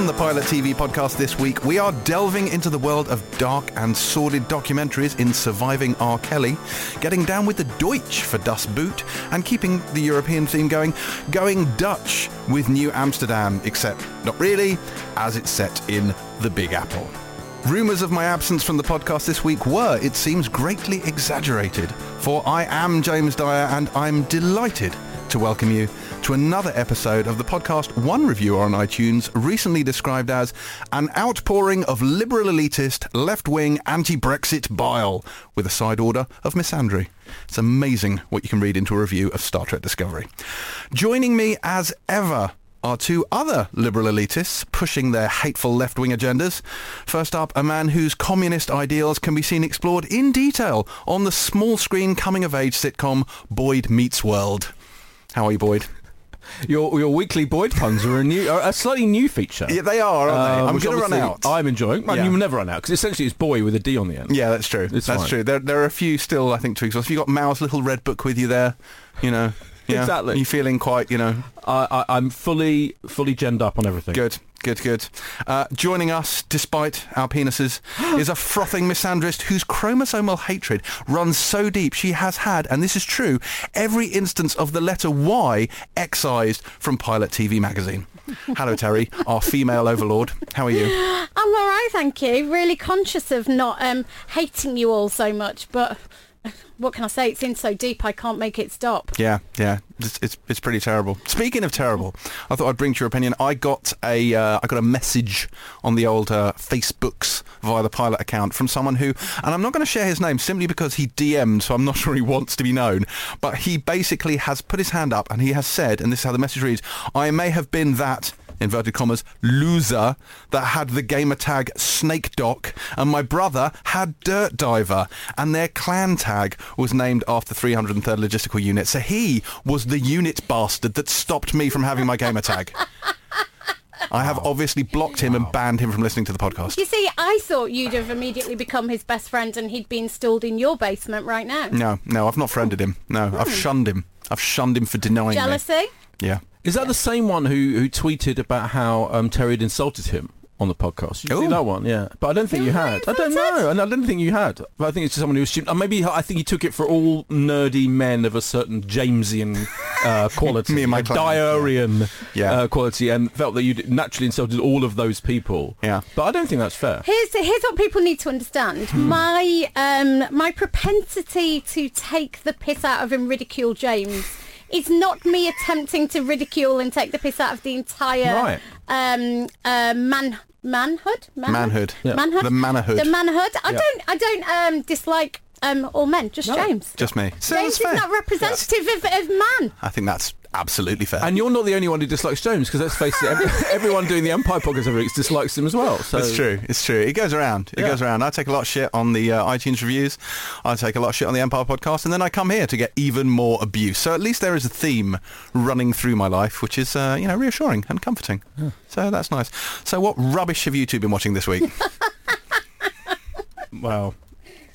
On the Pilot TV podcast this week, we are delving into the world of dark and sordid documentaries in Surviving R. Kelly, getting down with the Deutsch for Das Boot, and keeping the European theme going, going Dutch with New Amsterdam, except not really, as it's set in the Big Apple. Rumours of my absence from the podcast this week were, it seems, greatly exaggerated, for I am James Dyer and I'm delighted to welcome you to another episode of the podcast One Reviewer on iTunes, recently described as an outpouring of liberal elitist, left-wing, anti-Brexit bile, with a side order of misandry. It's amazing what you can read into a review of Star Trek Discovery. Joining me as ever are two other liberal elitists pushing their hateful left-wing agendas. First up, a man whose communist ideals can be seen explored in detail on the small-screen coming-of-age sitcom Boyd Meets World. How are you, Boyd? Your your weekly Boyd puns are a new, are a slightly new feature. Yeah, they are, aren't they? I'm um, which going to run out. I'm enjoying. Well, Yeah. You never run out because essentially it's boy with a D on the end. Yeah, that's true. It's that's fine. true. There, there are a few still, I think, to exhaust. You got Mao's little red book with you there? You know. Yeah. Exactly. You feeling quite, you know, I, I, I'm fully fully genned up on everything. good, good, good. Uh, joining us, despite our penises, is a frothing misandrist whose chromosomal hatred runs so deep she has had, and this is true, every instance of the letter Y excised from Pilot TV magazine. Hello, Terri, our female overlord. How are you? I'm all right, thank you. Really conscious of not um, hating you all so much, but what can I say? It's in so deep I can't make it stop. Yeah, yeah, it's, it's it's pretty terrible. Speaking of terrible, I thought I'd bring to your opinion. I got a uh, I got a message on the old uh, Facebooks via the pilot account from someone who, and I'm not going to share his name simply because he DM'd, so I'm not sure he wants to be known. But he basically has put his hand up and he has said, and this is how the message reads: I may have been that inverted commas, loser that had the gamer tag Snake Doc, and my brother had Dirt Diver, and their clan tag was named after 303rd Logistical Unit. So he was the unit bastard that stopped me from having my gamer tag. I have obviously blocked him and banned him from listening to the podcast. You see, I thought you'd have immediately become his best friend and he'd be installed in your basement right now. No, no, I've not friended him. No, I've hmm. shunned him. I've shunned him for denying Jealousy? me. Yeah. Is that the same one who who tweeted about how um, Terri had insulted him on the podcast? Did you see that one? Yeah, but I don't think Who you had I don't know, and I don't think you had. But I think it's just someone who assumed. Uh, maybe I think he took it for all nerdy men of a certain Jamesian uh, quality, Me and my a clan, Diarian Yeah. Uh, quality, and felt that you naturally insulted all of those people. Yeah. but I don't think that's fair. Here's here's what people need to understand. My um my propensity to take the piss out of and ridicule James is not me attempting to ridicule and take the piss out of the entire Right. um uh, man manhood Manhood. Yeah. manhood The manhood. the manhood. I Yeah. don't I don't um dislike um all men, just No. James. Just me. So James is fair. not representative of, of man. I think that's absolutely fair. And you're not the only one who dislikes James, because let's face it, every, everyone doing the Empire podcast every week dislikes him as well. So It's true. It's true. It goes around. It Yeah. goes around. I take a lot of shit on the uh, iTunes reviews. I take a lot of shit on the Empire podcast, and then I come here to get even more abuse. So at least there is a theme running through my life, which is uh, you know reassuring and comforting. So that's nice. So what rubbish have you two been watching this week? Well,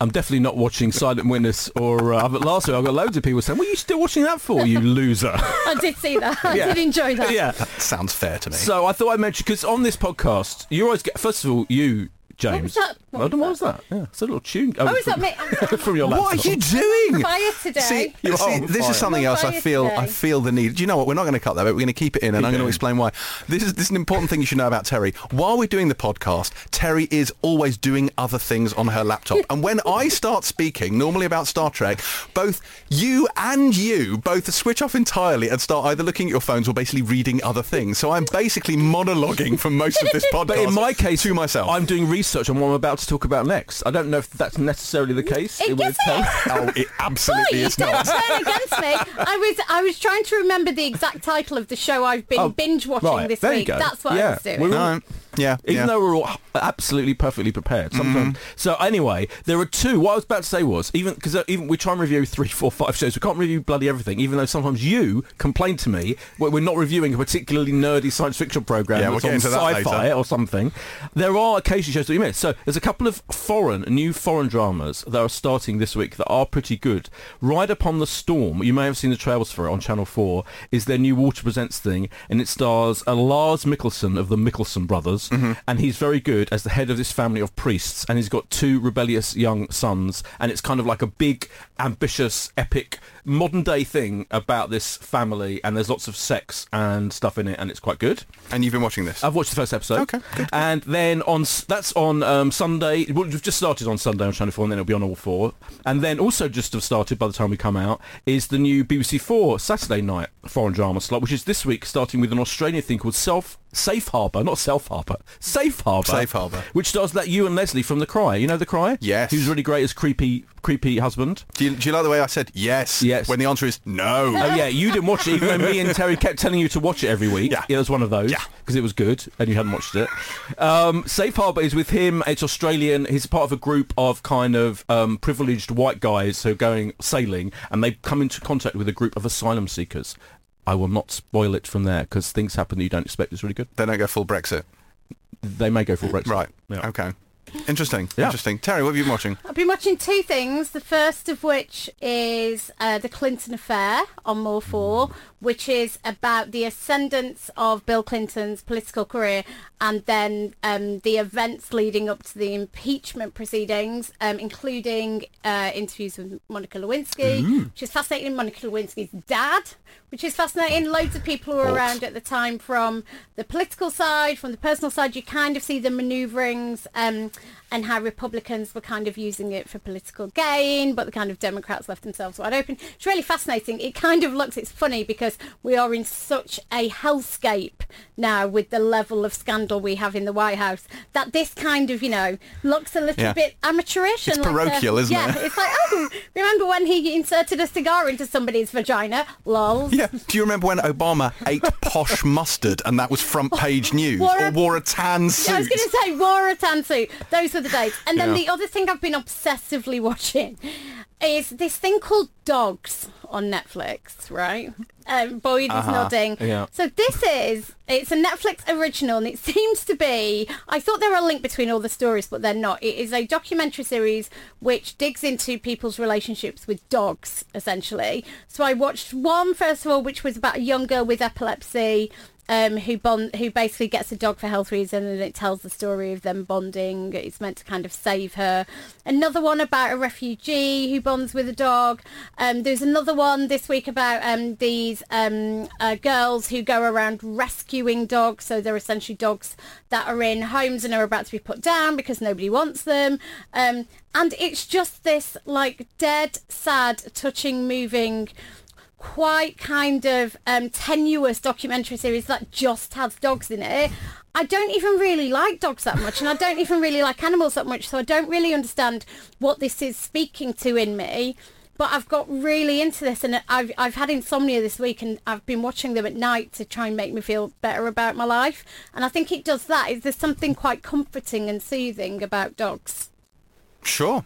I'm definitely not watching Silent Witness or uh, but last week I got loads of people saying, "What are you still watching that for, you loser?" I did see that. I Yeah. did enjoy that. yeah. that sounds fair to me. So I thought I'd mention because on this podcast, you always get first of all you. James. What Well, then was what was that? Yeah, it's a little tune. Oh, oh is that from, me? From your laptop. what are you doing? fire today. See, You're see, this fire. is something else I feel today. I feel the need. Do you know what? We're not going to cut that, but we're going to keep it in, and I'm going to explain why. This is this is an important thing you should know about Terri. While we're doing the podcast, Terri is always doing other things on her laptop, and when I start speaking, normally about Star Trek, both you and you both switch off entirely and start either looking at your phones or basically reading other things. So I'm basically monologuing for most of this podcast. But in my case, to myself, I'm doing research on what I'm about to talk about next. I don't know if that's necessarily the case. It would is tell- it? oh, it Boy, absolutely you is don't not. turn against me. I was I was trying to remember the exact title of the show I've been Oh, binge watching right, this there you week. go. That's what Yeah, I was doing. we were- No. Yeah, Even yeah. Though we're all absolutely perfectly prepared. Sometimes. Mm-hmm. So anyway, there are two. What I was about to say was even because uh, even we try and review three, four, five shows. We can't review bloody everything. Even though sometimes you complain to me when we're not reviewing a particularly nerdy science fiction program Yeah, we'll get on into that sci-fi later. or something. There are occasionally shows that we miss. So there's a couple of foreign, new foreign dramas that are starting this week that are pretty good. Ride Upon the Storm, you may have seen the trailers for it on Channel 4, is their new Walter Presents thing, and it stars a Lars Mikkelsen of the Mikkelsen brothers, Mm-hmm. and he's very good as the head of this family of priests, and he's got two rebellious young sons, and it's kind of like a big, ambitious, epic, modern-day thing about this family, and there's lots of sex and stuff in it, and it's quite good. And you've been watching this? I've watched the first episode. Okay, good, And then on that's on um, Sunday. Well, we've just started on Sunday on Channel Four, and then it'll be on all four. And then also just have started by the time we come out is the new BBC Four Saturday night foreign drama slot, which is this week starting with an Australian thing called Self Safe Harbour, not Self Harbour, Safe Harbour. Safe Harbour. Which stars that Ewen Leslie from The Cry. You know The Cry? Yes. Who's really great as creepy, creepy husband. Do you, do you like the way I said yes? Yes. When the answer is no. Oh yeah, you didn't watch it, even though me and Terri kept telling you to watch it every week. Yeah. it was one of those. Yeah. because it was good, and you hadn't watched it. Um, Safe Harbour is with him. It's Australian. He's part of a group of kind of um, privileged white guys who are going sailing, and they come into contact with a group of asylum seekers. I will not spoil it from there because things happen that you don't expect. It's really good. They don't go full Brexit. They may go full Brexit. Right. Yeah. Okay. Interesting. Yeah. Interesting. Terri, what have you been watching? I've been watching two things. The first of which is uh, the Clinton affair on More 4, which is about the ascendance of Bill Clinton's political career and then um, the events leading up to the impeachment proceedings, um, including uh, interviews with Monica Lewinsky, which is fascinating. Monica Lewinsky's dad, which is fascinating. Loads of people who were around at the time from the political side, from the personal side. You kind of see the manoeuvrings um, and how Republicans were kind of using it for political gain, but the kind of Democrats left themselves wide open. It's really fascinating. It kind of looks, it's funny because we are in such a hellscape now with the level of scandal we have in the White House that this kind of, you know, looks a little Yeah. bit amateurish. It's and like a- parochial, isn't yeah, it? Yeah, it's like, oh, remember when he inserted a cigar into somebody's vagina? Lols. Yeah. Do you remember when Obama ate posh mustard and that was front page news? Wore a- or wore a tan suit? Yeah, I was going to say wore a tan suit. Those were the dates. And then Yeah. the other thing I've been obsessively watching is this thing called Dogs on Netflix, right? Um, Boyd is nodding. Yeah. So this is, it's a Netflix original and it seems to be, I thought there were a link between all the stories, but they're not. It is a documentary series which digs into people's relationships with dogs, essentially. So I watched one, first of all, which was about a young girl with epilepsy um, who bond, who basically gets a dog for health reasons, and it tells the story of them bonding. It's meant to kind of save her. Another one about a refugee who bonds with a dog. Um, there's another one this week about um, these um, uh, girls who go around rescuing dogs. So they're essentially dogs that are in homes and are about to be put down because nobody wants them. Um, and it's just this like dead, sad, touching, moving quite kind of um, tenuous documentary series that just has dogs in it. I don't even really like dogs that much, and I don't even really like animals that much, so I don't really understand what this is speaking to in me. But I've got really into this, and I've I've had insomnia this week, and I've been watching them at night to try and make me feel better about my life. And I think it does that. Is there's something quite comforting and soothing about dogs? Sure.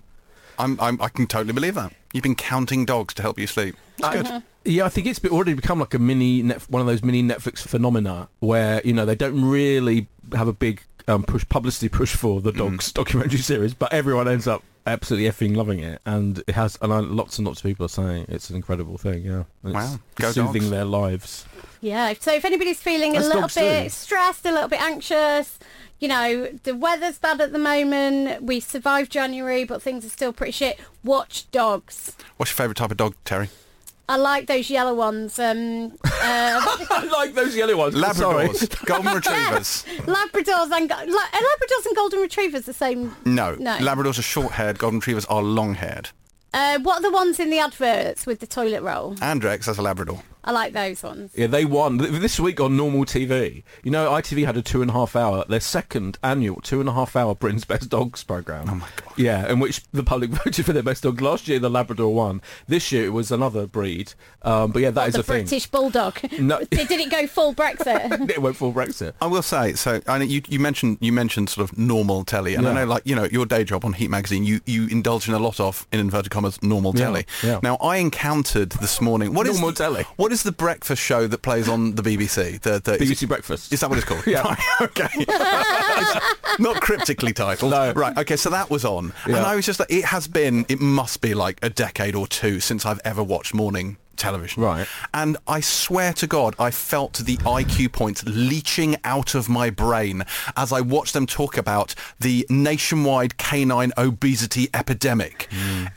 I'm, I'm, I can totally believe that. You've been counting dogs to help you sleep. It's good. Yeah, I think it's already become like a mini net, one of those mini Netflix phenomena where you know they don't really have a big um, push publicity push for the dogs documentary series, but everyone ends up absolutely effing loving it, and it has and I, lots and lots of people are saying it's an incredible thing. Yeah, it's Wow. Go soothing dogs. their lives. Yeah. So if anybody's feeling a That's little bit too. stressed, a little bit anxious, you know, the weather's bad at the moment. We survived January, but things are still pretty shit. Watch dogs. What's your favourite type of dog, Terri? I like those yellow ones. Um, uh, I like those yellow ones. Labradors, golden retrievers. Labradors and go- la- are Labradors and golden retrievers the same. No. No. Labradors are short-haired. Golden retrievers are long-haired. Uh, what are the ones in the adverts with the toilet roll? Andrex, that's a Labrador. I like those ones. Yeah, they won this week on normal TV. You know, ITV had a two and a half hour, their second annual two and a half hour Britain's Best Dogs program. Oh my God. Yeah, in which the public voted for their best dog. Last year, the Labrador won. This year, it was another breed. Um, but yeah, that is the a thing. British Bulldog. No. did, did it go full Brexit? it went full Brexit. I will say, so I know you, you mentioned you mentioned sort of normal telly, and I know, like you know, your day job on Heat magazine, you, you indulge in a lot of in inverted commas normal Yeah, telly. yeah. Now, I encountered this morning what is Normal the- telly. What is the breakfast show that plays on the BBC? The, the is BBC it- Breakfast. Is that what it's called? Yeah. Right, okay. Not cryptically titled. No. Right. Okay. So that was on, and I was just like, it has been, it must be like a decade or two since I've ever watched morning television. Right. And I swear to God, I felt the IQ points leaching out of my brain as I watched them talk about the nationwide canine obesity epidemic.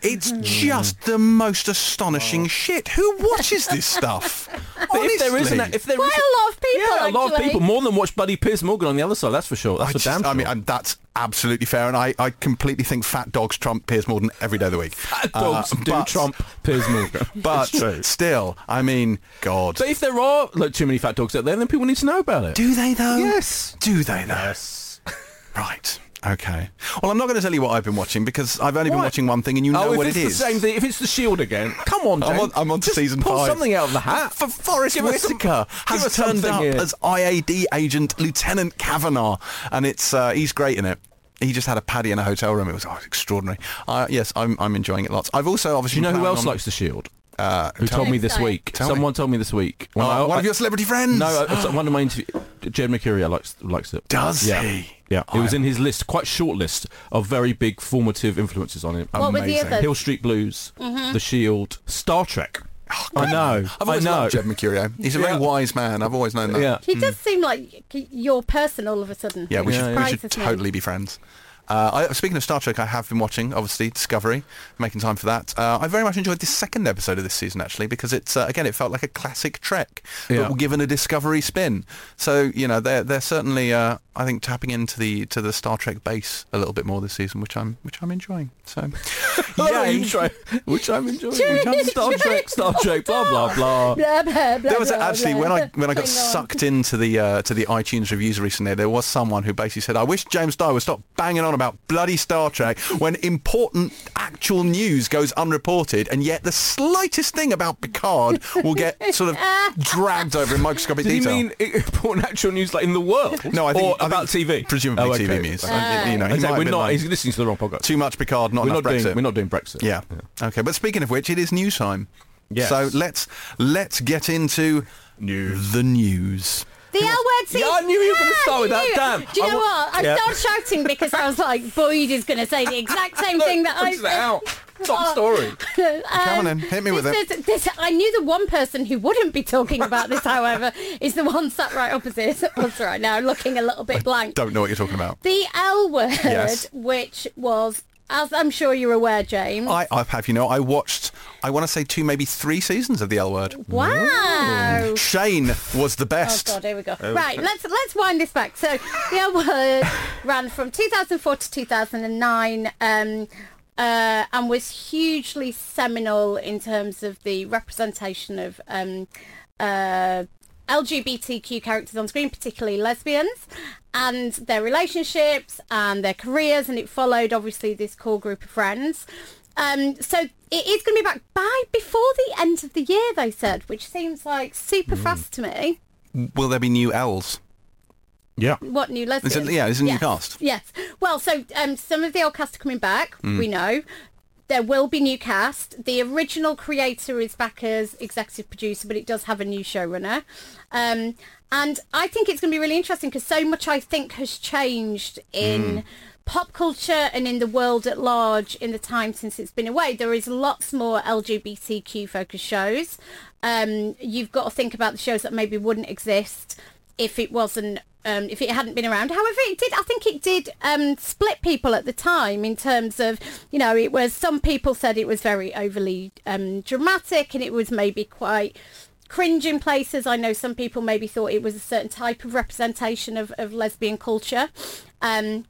It's just the most astonishing shit. Who watches this stuff? But if there isn't, a, if there Quite is- a lot of people, yeah, a lot of people, more than watch Buddy Piers Morgan on the other side. That's for sure. That's I, for just- damn sure. I mean, and that's absolutely fair, and I, I completely think fat dogs trump Piers Morgan every day of the week. Fat dogs Uh, do but- trump Piers Morgan. But true. Still, I mean, God. But if there are like too many fat dogs out there, then people need to know about it. Do they though? Yes. Do they though? Yes. Right. Okay. Well, I'm not going to tell you what I've been watching because I've only been What? watching one thing, and you know oh, if what it's it the same thing, if it's the Shield again, come on, I'm on, I'm on to Just season pull five. something out of the hat. For Forest Give us some- Whitaker give has us turned something up here. as IAD agent Lieutenant Kavanagh, and it's uh, he's great in it. He just had a paddy in a hotel room. It was oh, extraordinary. Uh, yes, I'm, I'm enjoying it lots. I've also Do obviously you know who else likes the Shield? Uh, Who told me me. this week? Tell me. Someone told me this week. When Oh, I- one I- of your celebrity friends. No, uh, one of my interview. Jed Mercurio likes likes it. Does yeah. he? Yeah, it was in his list, quite short list of very big formative influences on him. What were the Amazing. others? Hill Street Blues, The Shield, Star Trek. Oh, I know. I've I always know. loved Jed Mercurio. He's a very wise man. I've always known that. Yeah. He does seem like your person all of a sudden. Yeah, we It should, we should me. totally be friends. Uh, I, speaking of Star Trek, I have been watching, obviously, Discovery, making time for that. Uh, I very much enjoyed this second episode of this season, actually, because it's, uh, again, it felt like a classic Trek, Yeah. but given a Discovery spin. So, you know, they're, they're certainly, uh, I think, tapping into the to the Star Trek base a little bit more this season, which I'm which I'm enjoying. So, Yeah, yay. which I'm enjoying. Which I'm Star Trek, Star Trek, blah blah blah. Blah, blah, blah, There was blah, actually blah. when I when I got Hang on. sucked into the uh, to the iTunes reviews recently, there was someone who basically said, "I wish James Dye would stop banging on about bloody Star Trek when important actual news goes unreported, and yet the slightest thing about Picard will get sort of dragged over in microscopic Did you mean important actual news like in the world? no, I think or I about TV. presumably Oh, okay. TV news. Uh, you know, he I might we're not. like, He's listening to the wrong podcast. too much Picard, not we're enough not Brexit. doing. We're not doing Brexit. Yeah. Okay, but speaking of which, it is news time. Yes. So let's let's get into News. the news. The L word seems... Yeah, I knew you were gonna Ah, start with that, damn. Do you know wa- what? I Yeah. started shouting because I was like, Boyd is going to say the exact same thing that I puts it out. Top story. Um, Come on in, hit me with it. is- this, I knew the one person who wouldn't be talking about this, however, is the one sat right opposite us right now, looking a little bit blank. Don't know what you're talking about. The L word, Yes. which was, as I'm sure you're aware, James. I, I have, you know, I watched, I want to say two, maybe three seasons of The L Word. wow. Shane was the best. Oh. God, here we go. Right, let's let's wind this back. So the L word ran from 2004 to 2009. Um, uh, and was hugely seminal in terms of the representation of um, uh, LGBTQ characters on screen, particularly lesbians, and their relationships and their careers, and it followed obviously this core group of friends. Um, so it is going to be back by before the end of the year, they said, which seems like super fast to me. Will there be new L's? Yeah. What new lesbians? It's a- yeah, it's a new yes. cast. Yes. Well, so um, some of the old cast are coming back. Mm. We know there will be new cast. The original creator is back as executive producer, but it does have a new showrunner. Um, and I think it's going to be really interesting because so much I think has changed in. Mm. Pop culture and in the world at large in the time since it's been away, there is lots more LGBTQ focused shows. Um, you've got to think about the shows that maybe wouldn't exist if it wasn't um, if it hadn't been around. However, it did. I think it did um, split people at the time in terms of you know it was some people said it was very overly um, dramatic and it was maybe quite cringe in places. I know some people maybe thought it was a certain type of representation of, of lesbian culture. Um,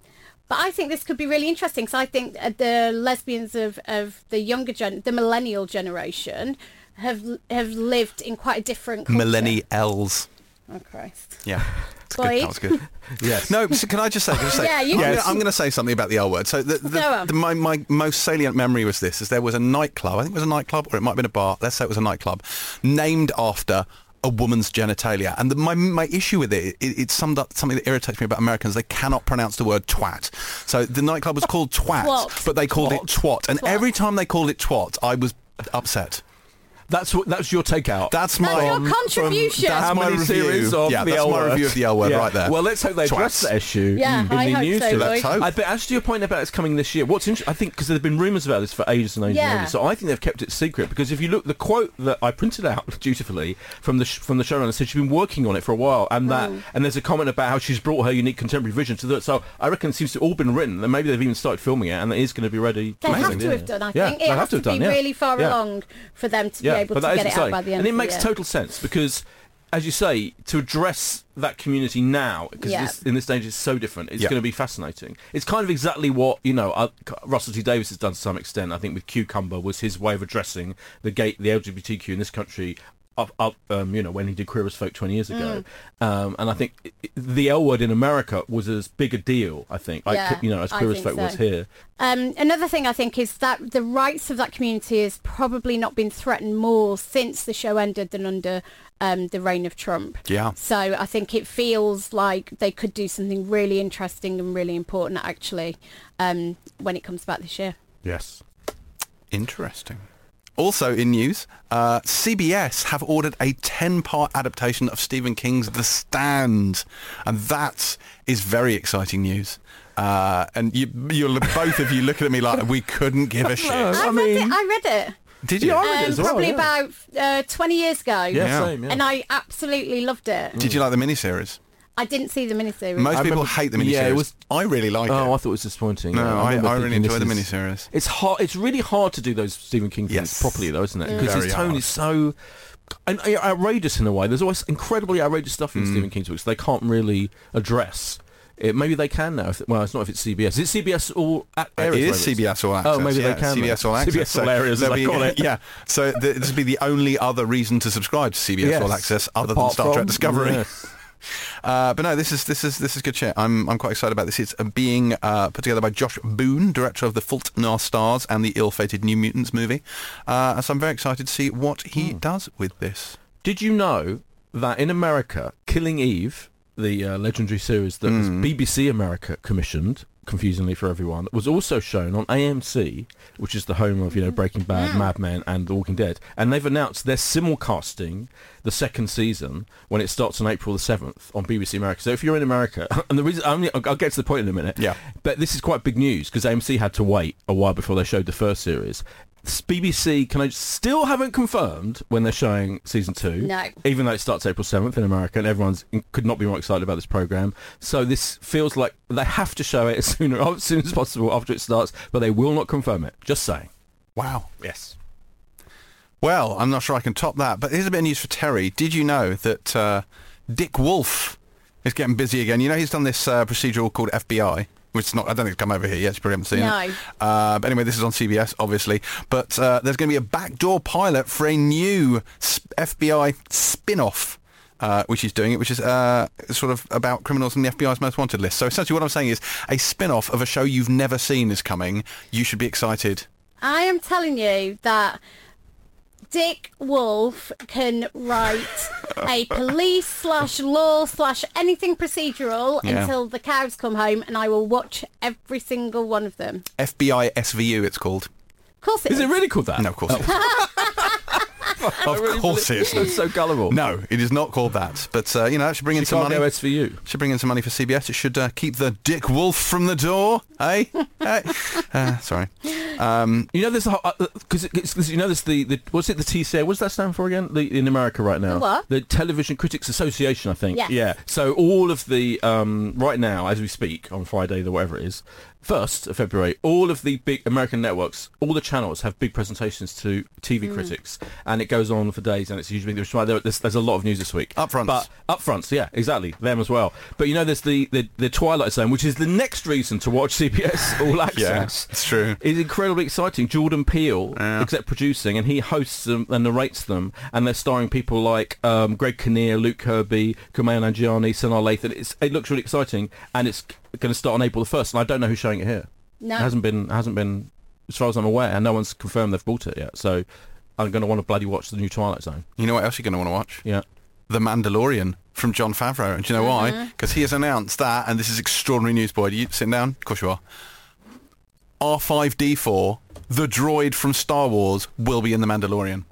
but I think this could be really interesting because I think the lesbians of, of the younger gen, the millennial generation, have have lived in quite a different culture. Millennials. Oh Christ. Yeah. It's good. Boyd. That was good. Yes. No, so can I just say? Can I just say Yeah, you I'm, can. gonna, I'm gonna say something about the L word. So the, the, Go the, my, my most salient memory was this: is there was a nightclub. I think it was a nightclub, or it might have been a bar. Let's say it was a nightclub, named after a woman's genitalia. And the, my my issue with it, it, it's summed up something that irritates me about Americans. They cannot pronounce the word twat. So the nightclub was called Twat, Twat. but they called it twat. And Twat. every time they called it twat, I was upset. That's what. That's your takeout. That's That's my your contribution. That's How my many review. series of yeah, the that's L my word? review of the L word Yeah. right there. Well, let's hope they address Twats. that issue Yeah, in I the hope news. so, today. Let's hope. I, but as to your point about it's coming this year, what's interesting, I think, because there have been rumours about this for ages and ages and Yeah. ages. So I think they've kept it secret because if you look, the quote that I printed out dutifully from the sh- from the showrunner said she's been working on it for a while, and that Mm. and there's a comment about how she's brought her unique contemporary vision to the. So I reckon it seems to have all been written, and maybe they've even started filming it, and it is going to be ready. They have to have done, I Yeah, think. they It have has to to, have be done, yeah. really far Yeah. along for them to be able but to that get is it out exciting. by the end and it of makes year. total sense because, as you say, to address that community now, because Yeah. in this stage it's so different, it's Yeah. going to be fascinating. It's kind of exactly what you know uh, Russell T Davies has done to some extent. I think with Cucumber was his way of addressing the gay, the LGBTQ in this country. Up, up, um, you know, when he did Queer as Folk 20 years ago, Mm. um, and I think i- i- the L word in America was as big a deal. I think, like, Yeah, you know, as I Queer as think Folk was here. Um, another thing I think is that the rights of that community has probably not been threatened more since the show ended than under um, the reign of Trump. Yeah. So I think it feels like they could do something really interesting and really important actually um, when it comes back this year. Yes. Interesting. Also in news, uh, CBS have ordered a 10-part adaptation of Stephen King's The Stand, and that is very exciting news. Uh, and you, you're both of you looking at me like we couldn't give a shit. I, read mean- it. I read it. Did you? Yeah, I read it Um, as well, probably yeah. about uh, 20 years ago. Yeah, Yeah. same. Yeah. And I absolutely loved it. Did you like the miniseries? I didn't see the miniseries. Most I people remember- hate the miniseries. yeah, it was- I really like it. oh, I thought it was disappointing. No, Yeah, I, remember I really thinking enjoy the this is- miniseries. It's hard. It's really hard to do those Stephen King things Yes. properly, though, isn't it? Because Very his tone hard. is so and uh, outrageous in a way. There's always incredibly outrageous stuff Mm. in Stephen King's books they can't really address. It, maybe they can now. If, well, it's not if it's CBS. Is it CBS all a- Uh, areas? it is maybe? CBS All Access. Oh, maybe they can, CBS then. All Access. CBS All Areas, as there'll I be- call it. Yeah. So th- this would be the only other reason to subscribe to CBS Yes. All Access other than Apart Star Trek from- Discovery. yes. Uh, but no, this is this is this is good shit. I'm I'm quite excited about this. It's uh, being uh, put together by Josh Boone, director of the Fault in Our Stars and the ill-fated New Mutants movie. Uh, so I'm very excited to see what he Hmm. does with this. Did you know that in America, Killing Eve, the uh, legendary series that was Mm. BBC America commissioned, confusingly for everyone, was also shown on AMC, which is the home of you know Breaking Bad, Mad Men, and The Walking Dead, and they've announced they're simulcasting the second season when it starts on April the seventh on BBC America. So if you're in America, and the reason I'll I'll get to the point in a minute. Yeah. but this is quite big news because AMC had to wait a while before they showed the first series. BBC can I still haven't confirmed when they're showing season two. No. Even though it starts April 7th in America and everyone's could not be more excited about this program. So this feels like they have to show it as soon as soon as possible after it starts, but they will not confirm it. Just saying. Wow. Yes. Well, I'm not sure I can top that. But here's a bit of news for Terri. Did you know that uh, Dick Wolf is getting busy again? You know he's done this uh, procedural called FBI. Which is not, I don't think it's come over here yet. You probably haven't seen No. it. Uh, but anyway, this is on CBS, obviously. But uh, there's going to be a backdoor pilot for a new FBI spin-off, uh, which is doing it, which is uh, sort of about criminals on the FBI's most wanted list. So essentially what I'm saying is a spin-off of a show you've never seen is coming. You should be excited. I am telling you that Dick Wolf can write a police slash law slash anything procedural Yeah. until the cows come home, and I will watch every single one of them. FBI SVU, it's called. Of course, it Is is. it really called that? No, of course it isn't. of course it isn't. It's so gullible. No, it is not called that. But, uh, you know, that should bring in some can't money. go SVU. Should bring in some money for CBS. It should uh, keep the Dick Wolf from the door, eh? hey? Uh, sorry. Um, You know, there's because you know, there's the, the what's it the TCA? What's that stand for again? The, in America right now, The what? The Television Critics Association, I think. Yes. Yeah. So all of the um, right now, as we speak on Friday, the whatever it is, 1st of February, all of the big American networks, all the channels have big presentations to TV Mm. critics, and it goes on for days, and it's usually there's, there's, there's a lot of news this week. Upfronts. but upfronts, yeah, exactly, them as well. But you know, there's the, the the Twilight Zone, which is the next reason to watch CBS All Access. it's true. It's incredibly exciting. Jordan Peele, Yeah. except producing, and he hosts them and narrates them, and they're starring people like um, Greg Kinnear, Luke Kirby, Kumail Nanjiani, Sanaa Lathan. It's, it looks really exciting, and it's going to start on April the first. And I don't know who's showing it here. No. It hasn't been hasn't been as far as I'm aware, and no one's confirmed they've bought it yet. So I'm going to want to bloody watch the new Twilight Zone. You know what else you're going to want to watch? Yeah. The Mandalorian from Jon Favreau. And do you know why? Mm-hmm. Because he has announced that, and this is extraordinary news, boy. Are you sitting down? Of course you are. R5D4, the droid from Star Wars, will be in The Mandalorian.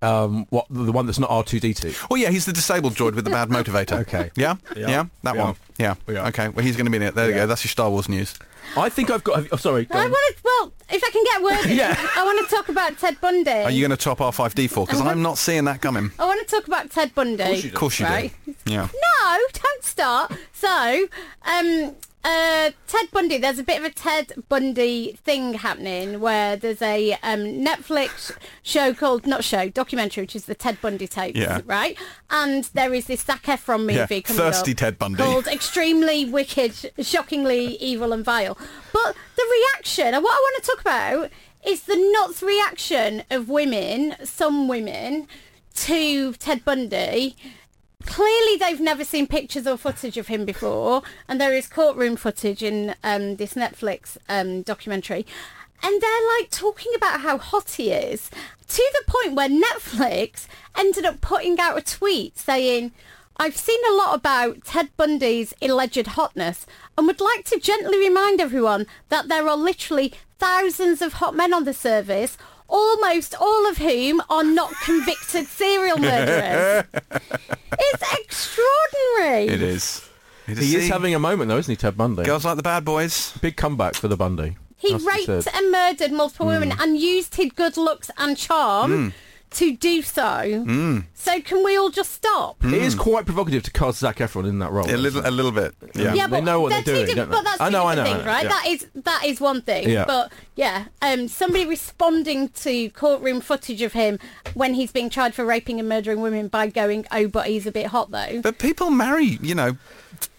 Um, what the one that's not R2D2? Oh yeah, he's the disabled droid with the bad motivator. Okay. Yeah? Yeah. Yeah? That Yeah. one. Yeah. Yeah. Okay, well, he's going to be in it. There you go. That's your Star Wars news. I think I've got. have you- Oh, sorry. go I want to, well, if I can get word, Yeah. I want to talk about Ted Bundy. Are you going to top R5D4? Because I'm not seeing that coming. I want to talk about Ted Bundy. course you Of course you Right. do. Yeah. No, don't start. So, um, uh, Ted Bundy, there's a bit of a Ted Bundy thing happening where there's a um, Netflix show called, not show, documentary, which is the Ted Bundy tapes, Yeah. right? And there is this Zac Efron movie Yeah, coming Thirsty up Ted Bundy. called Extremely Wicked, Shockingly Evil and Vile. But the reaction, and what I want to talk about is the nuts reaction of women, some women, to Ted Bundy clearly they've never seen pictures or footage of him before and there is courtroom footage in um, this netflix um, documentary. And they're like talking about how hot he is to the point where netflix ended up putting out a tweet saying I've seen a lot about Ted Bundy's alleged hotness and would like to gently remind everyone that there are literally thousands of hot men on the service, almost all of whom are not convicted serial murderers. it's extraordinary. It is. It He is See? having a moment though, isn't he, Ted Bundy? Girls like the bad boys. Big comeback for the Bundy. He That's raped and murdered multiple women Hmm. and used his good looks and charm to do so. Hmm. So can we all just stop? It is quite provocative to cast Zac Efron in that role. A little, a little bit. Yeah. Yeah, They but know what they're they're doing, don't But that's I two know, I different know, I things, know, right? yeah. That is that is one thing. Yeah. But yeah, um, somebody responding to courtroom footage of him when he's being tried for raping and murdering women by going, "Oh, but he's a bit hot though." But people marry, you know,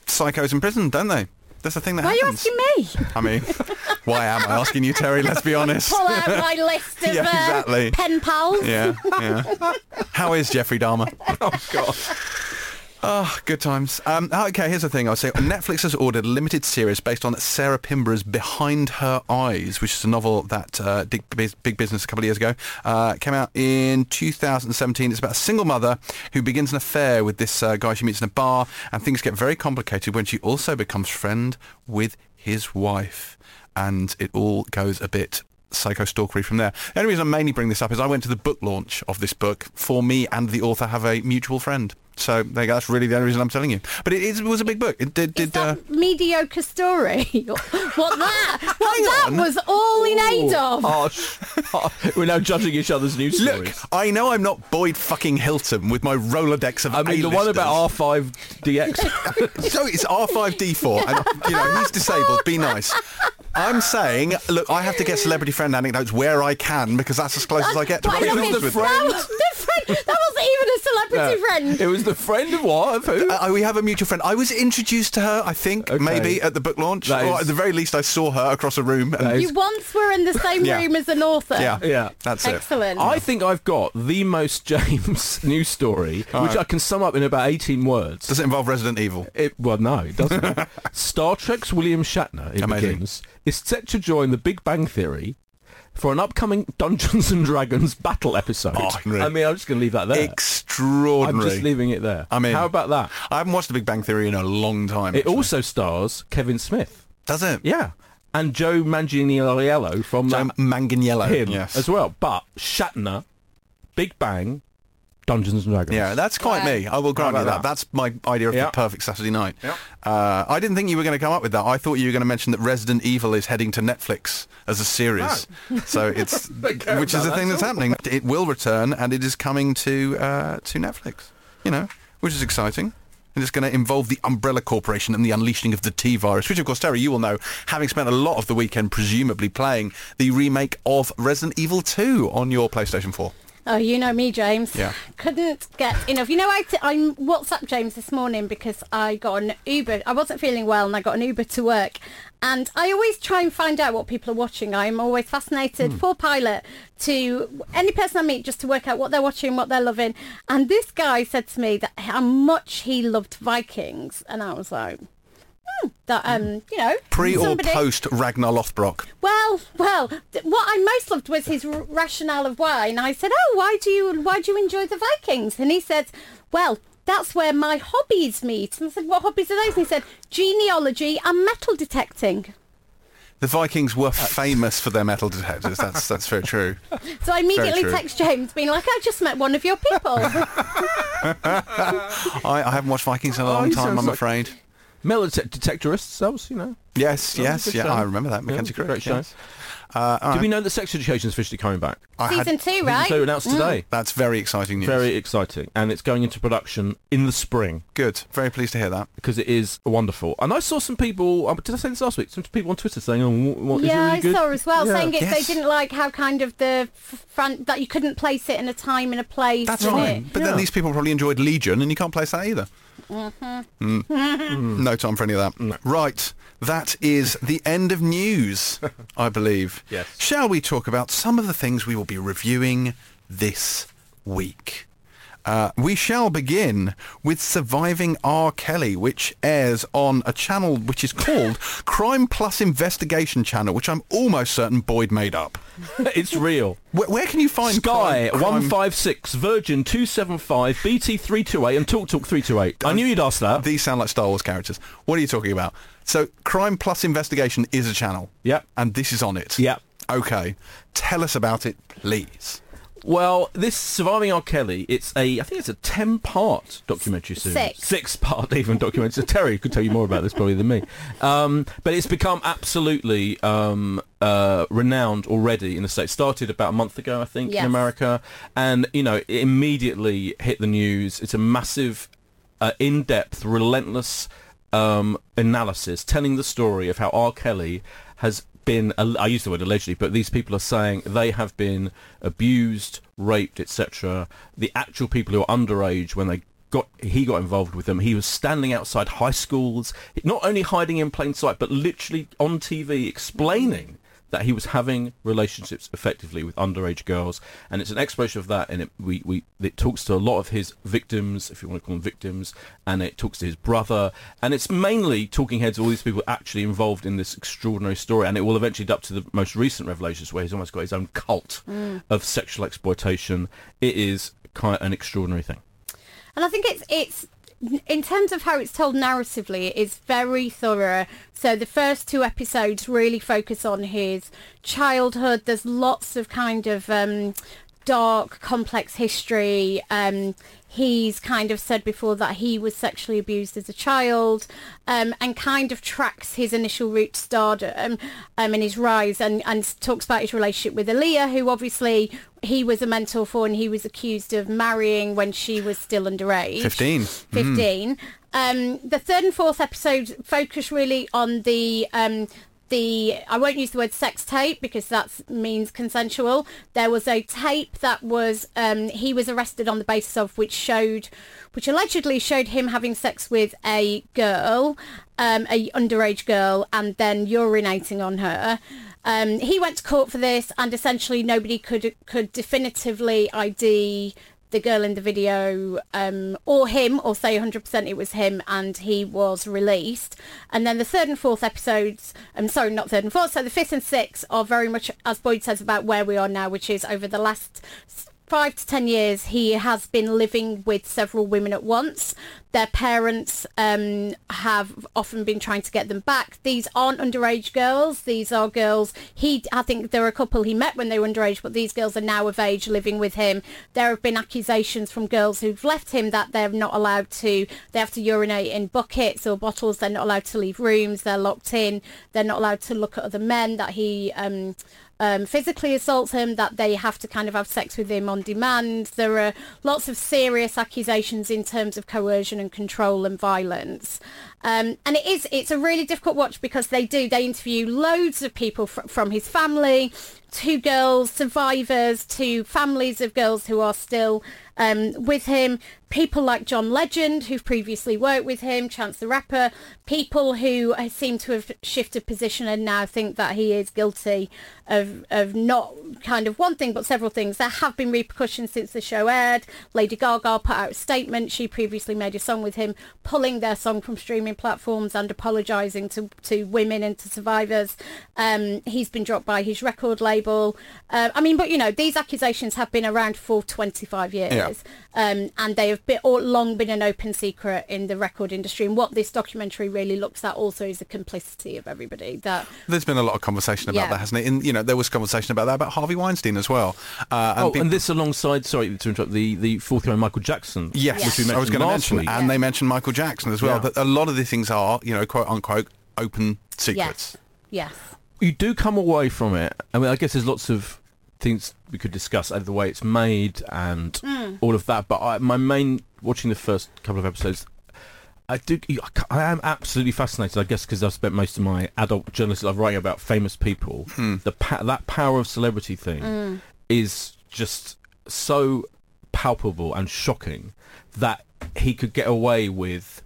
psychos in prison, don't they? That's the thing that Why are you asking me? I mean, why am I asking you, Terri? Let's be honest. Pull out my list of Yeah, uh, pen pals. Yeah, yeah. How is Jeffrey Dahmer? Oh God. Oh, good times. Um, oh, okay, here's the thing. I'll say Netflix has ordered a limited series based on Sarah Pinborough's Behind Her Eyes, which is a novel that uh, did big, big business a couple of years ago. Uh, came out in 2017. It's about a single mother who begins an affair with this uh, guy she meets in a bar, and things get very complicated when she also becomes friend with his wife, and it all goes a bit psycho stalkery from there. The only reason I mainly bring this up is I went to the book launch of this book. For me and the author have a mutual friend. So there you go. That's really the only reason I'm telling you. But it, is, it was a big book. It did. Is did uh, mediocre story? what that? What Hang that on. was all in aid of? Oh, oh, we're now judging each other's news look, stories. I know I'm not Boyd fucking Hilton with my Rolodex of I mean, the one about R5DX. so it's R5D4, and you know he's disabled. Be nice. I'm saying, look, I have to get celebrity friend anecdotes where I can because that's as close as I get to But I Robin love Williams That was the friend. That wasn't even a celebrity friend. It was the friend of what? Of who? Uh, we have a mutual friend. I was introduced to her, I think, Okay. maybe at the book launch, That or is- at the very least, I saw her across a room. And, That is- You once were in the same Yeah. room as an author. yeah, Yeah. that's it. Excellent. I think I've got the most James news story, which I can sum up in about 18 words. Does it involve Resident Evil? It, well, no, it doesn't. Star Trek's William Shatner, it Amazing. begins, is set to join the Big Bang Theory for an upcoming Dungeons and Dragons battle episode. Oh, I mean, I'm just going to leave that there. Extraordinary. I'm just leaving it there. I mean- how about that? I haven't watched The Big Bang Theory in a long time. It actually. also stars Kevin Smith. does it. Yeah. And Joe Manganiello from Joe that, Manganiello. him Yes. as well. But Shatner, Big Bang, Dungeons and Dragons. Yeah, that's quite Right. me. I will grant you that. that? That's my idea of Yeah. the perfect Saturday night. Yeah. Uh, I didn't think you were going to come up with that. I thought you were going to mention that Resident Evil is heading to Netflix as a series. So it's, care which is about the that thing that's happening. It will return and it is coming to uh, to Netflix. You know, which is exciting. and it's going to involve the Umbrella Corporation and the unleashing of the T-Virus, which of course, Terri, you will know, having spent a lot of the weekend presumably playing the remake of Resident Evil 2 on your PlayStation 4. Oh, you know me, James. Yeah. Couldn't get enough. You know, I, t- I WhatsApp James this morning because I got an Uber. I wasn't feeling well and I got an Uber to work. And I always try and find out what people are watching. I'm always fascinated hmm. for pilot to any person I meet just to work out what they're watching, what they're loving. And this guy said to me that how much he loved Vikings. And I was like, hmm, that, um, you know. Pre or post Ragnar Lothbrok? well, well, th- what I most loved was his r- rationale of why. And I said, "Oh, why do you why do you enjoy the Vikings?" And he said, "Well, that's where my hobbies meet." And I said, "What hobbies are those?" And he said, "Genealogy and metal detecting." The Vikings were famous for their metal detectors. That's that's very true. So I immediately text James, being like, "I just met one of your people." I, I haven't watched Vikings in a Oh, long he time, I'm like- afraid. Metal detectorists, that was, you know. Yes, that was a yes, yeah, show. I remember that. Yeah, Mackenzie great Crook, show. yes. Uh, all Did right. we know that Sex Education is officially coming back? I had- Season two, Season right? two announced today. That's very exciting news. Very exciting. And it's going into production in the spring good. Very pleased to hear that. because it is wonderful. And I saw some people, um, did I say this last week? Some people on Twitter saying, oh, what, what, is it yeah, really I good? saw as well, Yeah. saying it, Yes. they didn't like how kind of the front that you couldn't place it in a time and a place. That's right. it- But Yeah. then these people probably enjoyed Legion, and you can't place that either. Mm. no time for any of that. Right. That is the end of news, I believe. Yes. Shall we talk about some of the things we will be reviewing this week? Uh, we shall begin with Surviving R. Kelly, which airs on a channel which is called Crime Plus Investigation Channel, which I'm almost certain Boyd made up. it's real. Where, where can you find Sky crime- crime- 156, Virgin 275, BT 328 and Talk Talk 328. I knew you'd ask that. These sound like Star Wars characters. What are you talking about? So, Crime Plus Investigation is a channel. Yep. And this is on it. Yep. Okay. Tell us about it, please. Well, this Surviving R. Kelly, it's a, I think it's a 10-part documentary series. Six. Six-part even documentary. So Terri could tell you more about this probably than me. Um, but it's become absolutely um, uh, renowned already in the States. Started about a month ago, I think, Yes. in America. And, you know, it immediately hit the news. It's a massive, uh, in-depth, relentless um, analysis telling the story of how R. Kelly has been, I use the word allegedly, but these people are saying they have been abused, raped, etc. The actual people who are underage when they got he got involved with them. He was standing outside high schools, not only hiding in plain sight, but literally on TV explaining that he was having relationships effectively with underage girls, and it's an exploration of that. And it we, we it talks to a lot of his victims, if you want to call them victims, and it talks to his brother, and it's mainly talking heads of all these people actually involved in this extraordinary story. And it will eventually up to the most recent revelations, where he's almost got his own cult mm. of sexual exploitation. It is kind of an extraordinary thing. And I think it's it's in terms of how it's told narratively, it is very thorough. So the first two episodes really focus on his childhood. There's lots of kind of um, dark, complex history. Um, he's kind of said before that he was sexually abused as a child, um, and kind of tracks his initial route to stardom um, and his rise, and, and talks about his relationship with Aaliyah, who obviously he was a mentor for, and he was accused of marrying when she was still underage. 15. 15. Um, the third and fourth episode focus really on the um, the I won't use the word sex tape because that means consensual. There was a tape that was um, he was arrested on the basis of which showed, which allegedly showed him having sex with a girl, um, a underage girl, and then urinating on her. Um, he went to court for this, and essentially nobody could could definitively ID the girl in the video um, or him or say 100% it was him and he was released. And then the third and fourth episodes i'm sorry not third and fourth so the fifth and sixth are very much as boyd says about where we are now which is over the last five to ten years he has been living with several women at once. Their parents um, have often been trying to get them back. These aren't underage girls. These are girls he i think there are a couple he met when they were underage but these girls are now of age living with him. There have been accusations from girls who've left him that they're not allowed to they have to urinate in buckets or bottles. They're not allowed to leave rooms. They're locked in. They're not allowed to look at other men that he um, um, physically assaults him, that they have to kind of have sex with him on demand. There are lots of serious accusations in terms of coercion and control and violence. Um, and it is, it's a really difficult watch because they do, they interview loads of people fr- from his family, two girls, survivors, to families of girls who are still um, with him, people like John Legend, who've previously worked with him, Chance the Rapper, people who uh, seem to have shifted position and now think that he is guilty of, of not kind of one thing but several things. There have been repercussions since the show aired. Lady Gaga put out a statement. She previously made a song with him, pulling their song from streaming platforms and apologising to, to women and to survivors. Um, he's been dropped by his record label. Uh, I mean, but you know, these accusations have been around for 25 years. Yeah. Um, and they have been, all, long been an open secret in the record industry. And what this documentary really looks at also is the complicity of everybody. That There's been a lot of conversation about Yeah. that, hasn't it? In, you know, there was conversation about that about Harvey Weinstein as well. Uh, Oh, peop- and this alongside, sorry to interrupt, the, the forthcoming Michael Jackson. Yes, which we I was going to mention, week. and they mentioned Michael Jackson as well. Yeah. That a lot of these things are, you know, quote unquote, open secrets. yes, yes. you do come away from it. I mean, I guess there's lots of things we could discuss, the way it's made and Hmm. all of that. But I, my main watching the first couple of episodes, I do. I am absolutely fascinated. I guess because I've spent most of my adult journalistic life writing about famous people. The pa- that power of celebrity thing is just so palpable and shocking that he could get away with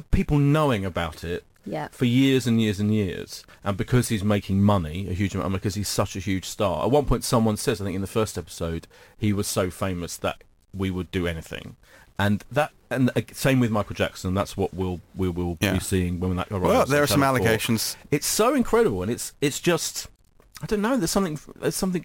people knowing about it Yeah. for years and years and years, and because he's making money, a huge amount, and because he's such a huge star. At one point, someone says, I think in the first episode, he was so famous that we would do anything, and that, and uh, same with Michael Jackson. That's what we'll we will Yeah. be seeing when that arrives. Well, there are some Channel 4. allegations. It's so incredible, and it's it's just, I don't know. There's something. There's something.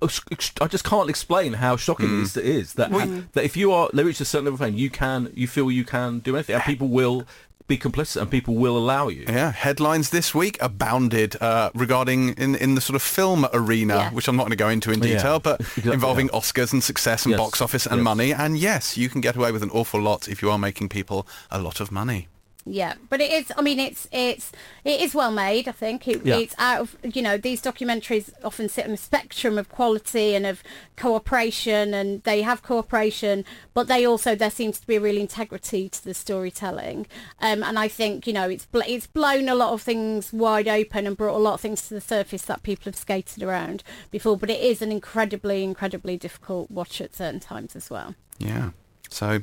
I just can't explain how shocking this is. That that if you are they reach a certain level of fame, you can you feel you can do anything, and people will be complicit, and people will allow you. Yeah, headlines this week abounded uh, regarding in in the sort of film arena, Yeah. which I'm not going to go into in Yeah. detail, but Exactly, involving yeah. Oscars and success and Yes, box office and yes. money. And yes, you can get away with an awful lot if you are making people a lot of money. Yeah, but it is. I mean, it's it's it is well made. I think it, Yeah. it's out of you know these documentaries often sit on a spectrum of quality and of cooperation, and they have cooperation, but they also there seems to be a real integrity to the storytelling. Um, and I think you know it's bl- it's blown a lot of things wide open and brought a lot of things to the surface that people have skated around before. But it is an incredibly incredibly difficult watch at certain times as well. Yeah. So,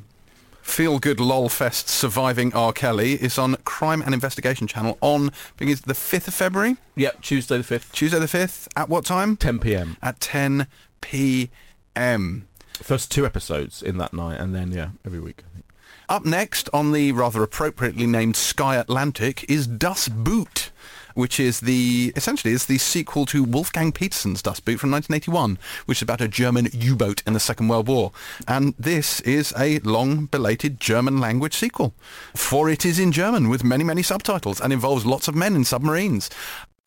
Feel Good Lol Fest Surviving R. Kelly is on Crime and Investigation Channel on, I think it's the 5th of February, Yeah, Tuesday the fifth, Tuesday the 5th. At what time? 10 p.m. At 10 p.m. First two episodes in that night, and then yeah, every week. I think. Up next on the rather appropriately named Sky Atlantic is Das Boot, which is the essentially is the sequel to Wolfgang Petersen's Das Boot from 1981, which is about a German U-boat in the Second World War. And this is a long belated German language sequel, for it is in German with many many subtitles and involves lots of men in submarines.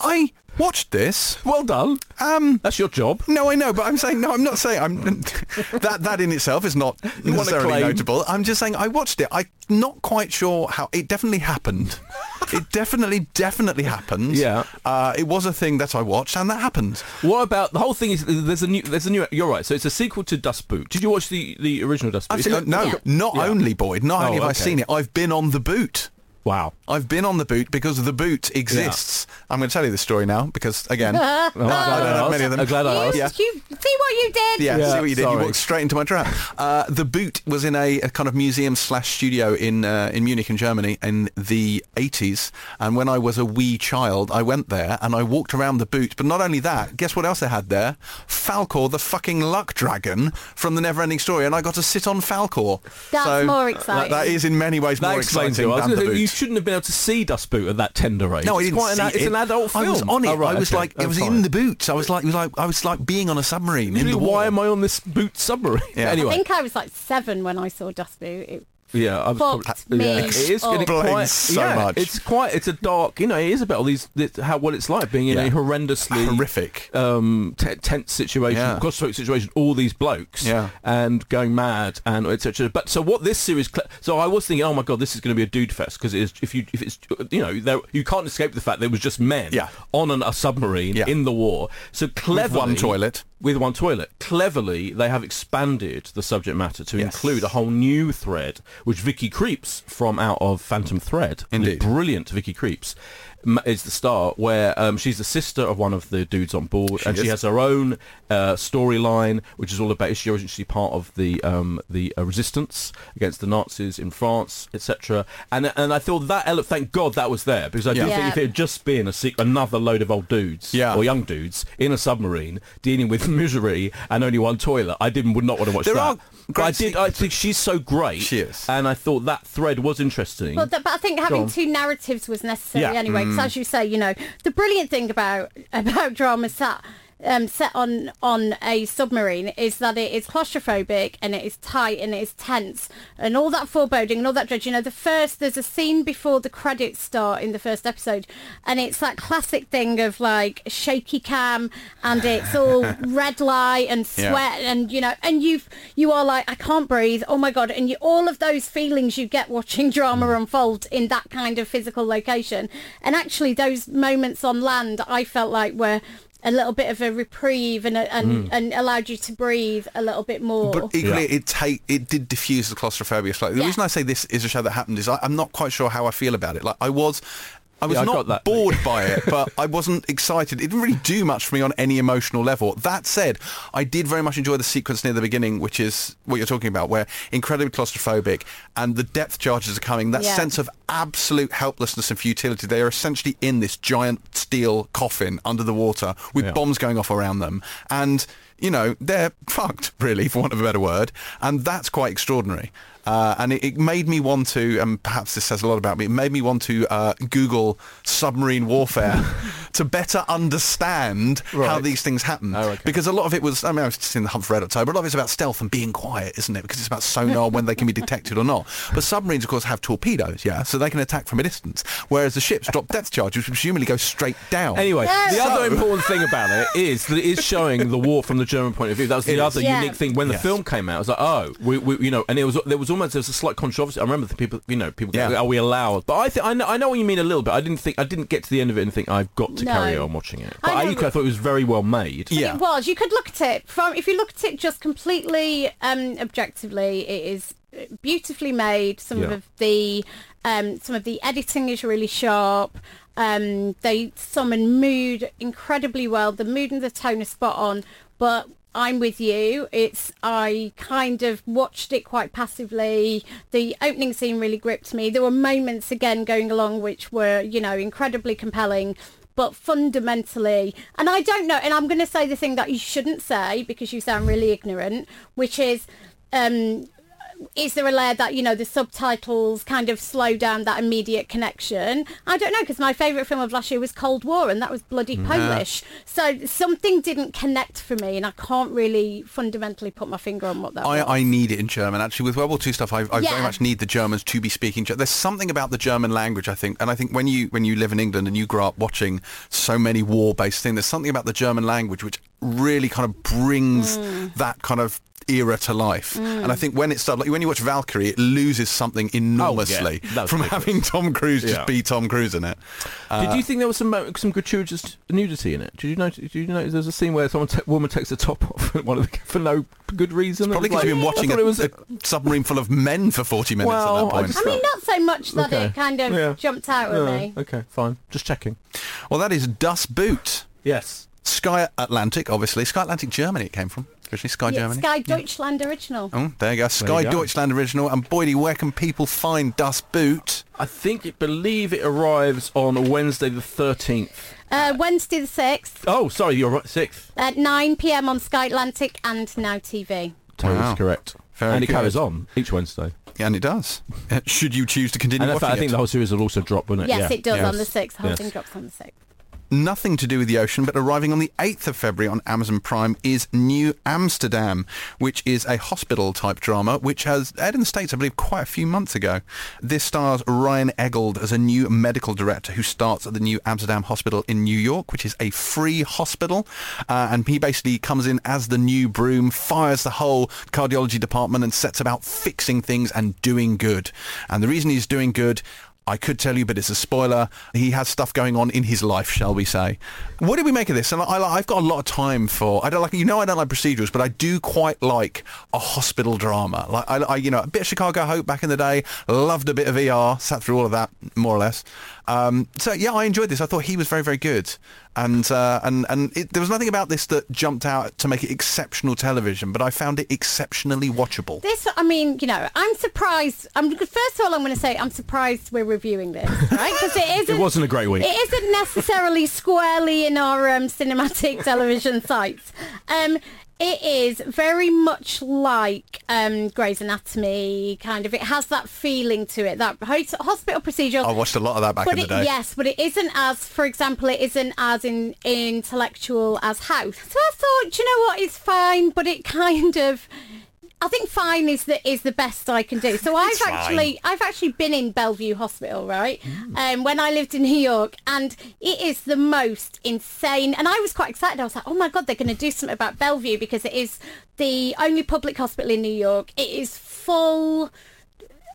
I watched this. Well done. Um, That's your job. no, I know, but I'm saying no. I'm not saying I'm that. That in itself is not wanna necessarily claim- notable. I'm just saying I watched it. I'm not quite sure how it definitely happened. it definitely, definitely happened. Yeah. uh, it was a thing that I watched, and that happened. What about the whole thing? Is there's a new there's a new. You're right. So it's a sequel to Das Boot. Did you watch the the original Das Boot? I've It's seen, got- no, Yeah. not only Boyd. Not Oh, only have I okay. seen it, I've been on the boot. Wow. I've been on the boot because the boot exists. I'm going to tell you the story now because again, Well, I'm glad I don't I have many of them. I'm glad I You, asked. Yeah. you see what you did? Yeah, Yeah, see what you did. sorry. You walked straight into my trap. Uh, the boot was in a, a kind of museum slash studio in uh, in Munich in Germany in the 80s. And when I was a wee child, I went there and I walked around the boot. But not only that, guess what else they had there? Falkor, the fucking luck dragon from the Neverending Story, and I got to sit on Falkor. That's So more exciting. That is in many ways That more exciting than the boot. Shouldn't have been able to see Das Boot at that tender age. No, I it's didn't quite see an, it. It's an adult film. I was on it. Oh, right, I was okay. like, it Oh, was fine. in the boots. I was like, it was like, I was like being on a submarine in the why am I on this boot submarine? Yeah. I think I was like seven when I saw Das Boot. It, Yeah, I was fucked probably- me yeah, it is up. getting Explains quite so yeah, much. It's quite. It's a dark. You know, it is about all these. This, how what it's like being in Yeah. a horrendously Horrific. um, t- tense situation, Yeah. claustrophobic situation. All these blokes, Yeah. and going mad and etc. But so what this series? Cl- so I was thinking, oh my god, this is going to be a dude fest because. If you if it's you know there, you can't escape the fact there was just men Yeah. on an, a submarine Yeah. in the war. So cleverly, one toilet. With one toilet. Cleverly, they have expanded the subject matter to Yes. include a whole new thread, which Vicky Krieps from out of Phantom Thread, Indeed. brilliant Vicky Krieps, is the star. Where um, she's the sister of one of the dudes on board, and she has her own uh, storyline, which is all about is she originally part of the um, the uh, resistance against the Nazis in France, etc. And and I thought that ele- thank God that was there because I do Yeah. think Yeah. if it had just been a sec- another load of old dudes Yeah. or young dudes in a submarine dealing with misery and only one toilet, I didn't would not want to watch There that. are but I did. I think she's so great. She is. and I thought that thread was interesting. Well, th- but I think having two narratives was necessary Yeah. anyway. Because mm. as you say, you know, the brilliant thing about about drama set um, set on on a submarine is that it is claustrophobic and it is tight and it is tense and all that foreboding and all that dread. You know, the first there's a scene before the credits start in the first episode, and it's that classic thing of like shaky cam and it's all red light and Yeah. sweat and you know and you've you are like I can't breathe. Oh my god! And you, all of those feelings you get watching drama unfold in that kind of physical location, and actually those moments on land, I felt like were a little bit of a reprieve and a, and, mm. and allowed you to breathe a little bit more. But equally, it take it did diffuse the claustrophobia slightly. The Yeah. reason I say this is a show that happened is I, I'm not quite sure how I feel about it. Like I was. I was Yeah, I not that. bored by it, but I wasn't excited. It didn't really do much for me on any emotional level. That said, I did very much enjoy the sequence near the beginning, which is what you're talking about, where incredibly claustrophobic and the depth charges are coming. That Yeah. sense of absolute helplessness and futility. They are essentially in this giant steel coffin under the water with Yeah. bombs going off around them. And, you know, they're fucked, really, for want of a better word. And that's quite extraordinary. Uh, and it, it made me want to, and perhaps this says a lot about me, it made me want to uh, Google submarine warfare to better understand how these things happen. Oh, okay. Because a lot of it was, I mean, I was just in the Hunt for Red October, a lot of it's about stealth and being quiet, isn't it? Because it's about sonar when they can be detected or not. But submarines, of course, have torpedoes, yeah, so they can attack from a distance. Whereas the ships drop depth charges, which presumably go straight down. Anyway, Yeah. the other important thing about it is that it is showing the war from the German point of view. That was the It is. other Yeah. unique thing. When the film came out, I was like, oh, we, we, you know, and it was there was almost there was a slight controversy. I remember the people, you know, people, go, Yeah. are we allowed? But I think I know, I know what you mean a little bit. I didn't think I didn't get to the end of it and think I've got to No. carry on watching it. But I I, know- equally, I thought it was very well made. Yeah. It was. You could look at it from if you look at it just completely um, objectively. It is beautifully made. Some Yeah. of the um, some of the editing is really sharp. Um, they summon mood incredibly well. The mood and the tone are spot on. But I'm with you. It's I kind of watched it quite passively. The opening scene really gripped me. There were moments again going along which were, you know, incredibly compelling. But fundamentally, and I don't know, and I'm going to say the thing that you shouldn't say because you sound really ignorant, which is, um, is there a layer that you know the subtitles kind of slow down that immediate connection? I don't know because my favourite film of last year was Cold War, and that was bloody Polish. So something didn't connect for me, and I can't really fundamentally put my finger on what that was. I, I need it in German. Actually, with World War II stuff, I, I Yeah. very much need the Germans to be speaking. There's something about the German language, I think, and I think when you when you live in England and you grow up watching so many war-based things, there's something about the German language which really kind of brings Mm. that kind of era to life. Mm. And I think when it started, like when you watch Valkyrie, it loses something enormously oh, that was from ridiculous. having Tom Cruise just Yeah. be Tom Cruise in it. Did uh, you think there was some uh, some gratuitous nudity in it? Did you notice? Did you notice there's a scene where someone ta- woman takes the top off one of the, for no good reason? Probably It was because you've been watching I a, thought it was a submarine full of men for 40 minutes Well, at I that point. just- I mean, not so much that Okay. it kind of Yeah. jumped out at Yeah, me. Okay, fine. Just checking. Well, that is Das Boot. Yes. Sky Atlantic, obviously. Sky Atlantic Germany it came from. Originally Sky Yeah, Germany. Sky Deutschland original. Oh, there you go. Sky you go. Deutschland original. And Boydie, where can people find Das Boot? I think it believe it arrives on Wednesday the 13th. Uh, Wednesday the 6th Oh, sorry, you're right. 6th. at 9pm on Sky Atlantic and Now TV. Totally Wow. correct. Very and it carries on each Wednesday. Yeah, and it does. Uh, Should you choose to continue And watching fact, I think it. the whole series will also drop, won't it? Yes, yeah. it does Yes. on the 6th. The whole Yes. thing drops on the 6th. Nothing to do with the ocean, but arriving on the 8th of February on Amazon Prime is New Amsterdam, which is a hospital-type drama, which has aired in the States, I believe, quite a few months ago. This stars Ryan Eggold as a new medical director who starts at the New Amsterdam Hospital in New York, which is a free hospital. Uh, and he basically comes in as the new broom, fires the whole cardiology department and sets about fixing things and doing good. And the reason he's doing good I could tell you, but it's a spoiler. He has stuff going on in his life, shall we say? What did we make of this? And I, have got a lot of time for. I don't like. You know, I don't like procedurals, but I do quite like a hospital drama. Like I, I you know, a bit of Chicago Hope back in the day. Loved a bit of ER. Sat through all of that more or less. Um, so yeah, I enjoyed this. I thought he was very, very good, and uh, and and it, there was nothing about this that jumped out to make it exceptional television, but I found it exceptionally watchable. This, I mean, you know, I'm surprised. I'm first of all, I'm going to say I'm surprised we're reviewing this, right? Because it isn't. it wasn't a great week. It isn't necessarily squarely in our um, cinematic television sites. Um, it is very much like um, Grey's Anatomy, kind of. It has that feeling to it, that hospital procedure. I watched a lot of that back in the it, day. Yes, but it isn't as, for example, it isn't as in, intellectual as House. So I thought, you know what, it's fine, but it kind of I think fine is the is the best I can do. So I've actually I've actually been in Bellevue Hospital, right? Mm. Um, when I lived in New York, and it is the most insane. And I was quite excited. I was like, oh my god, they're going to do something about Bellevue because it is the only public hospital in New York. It is full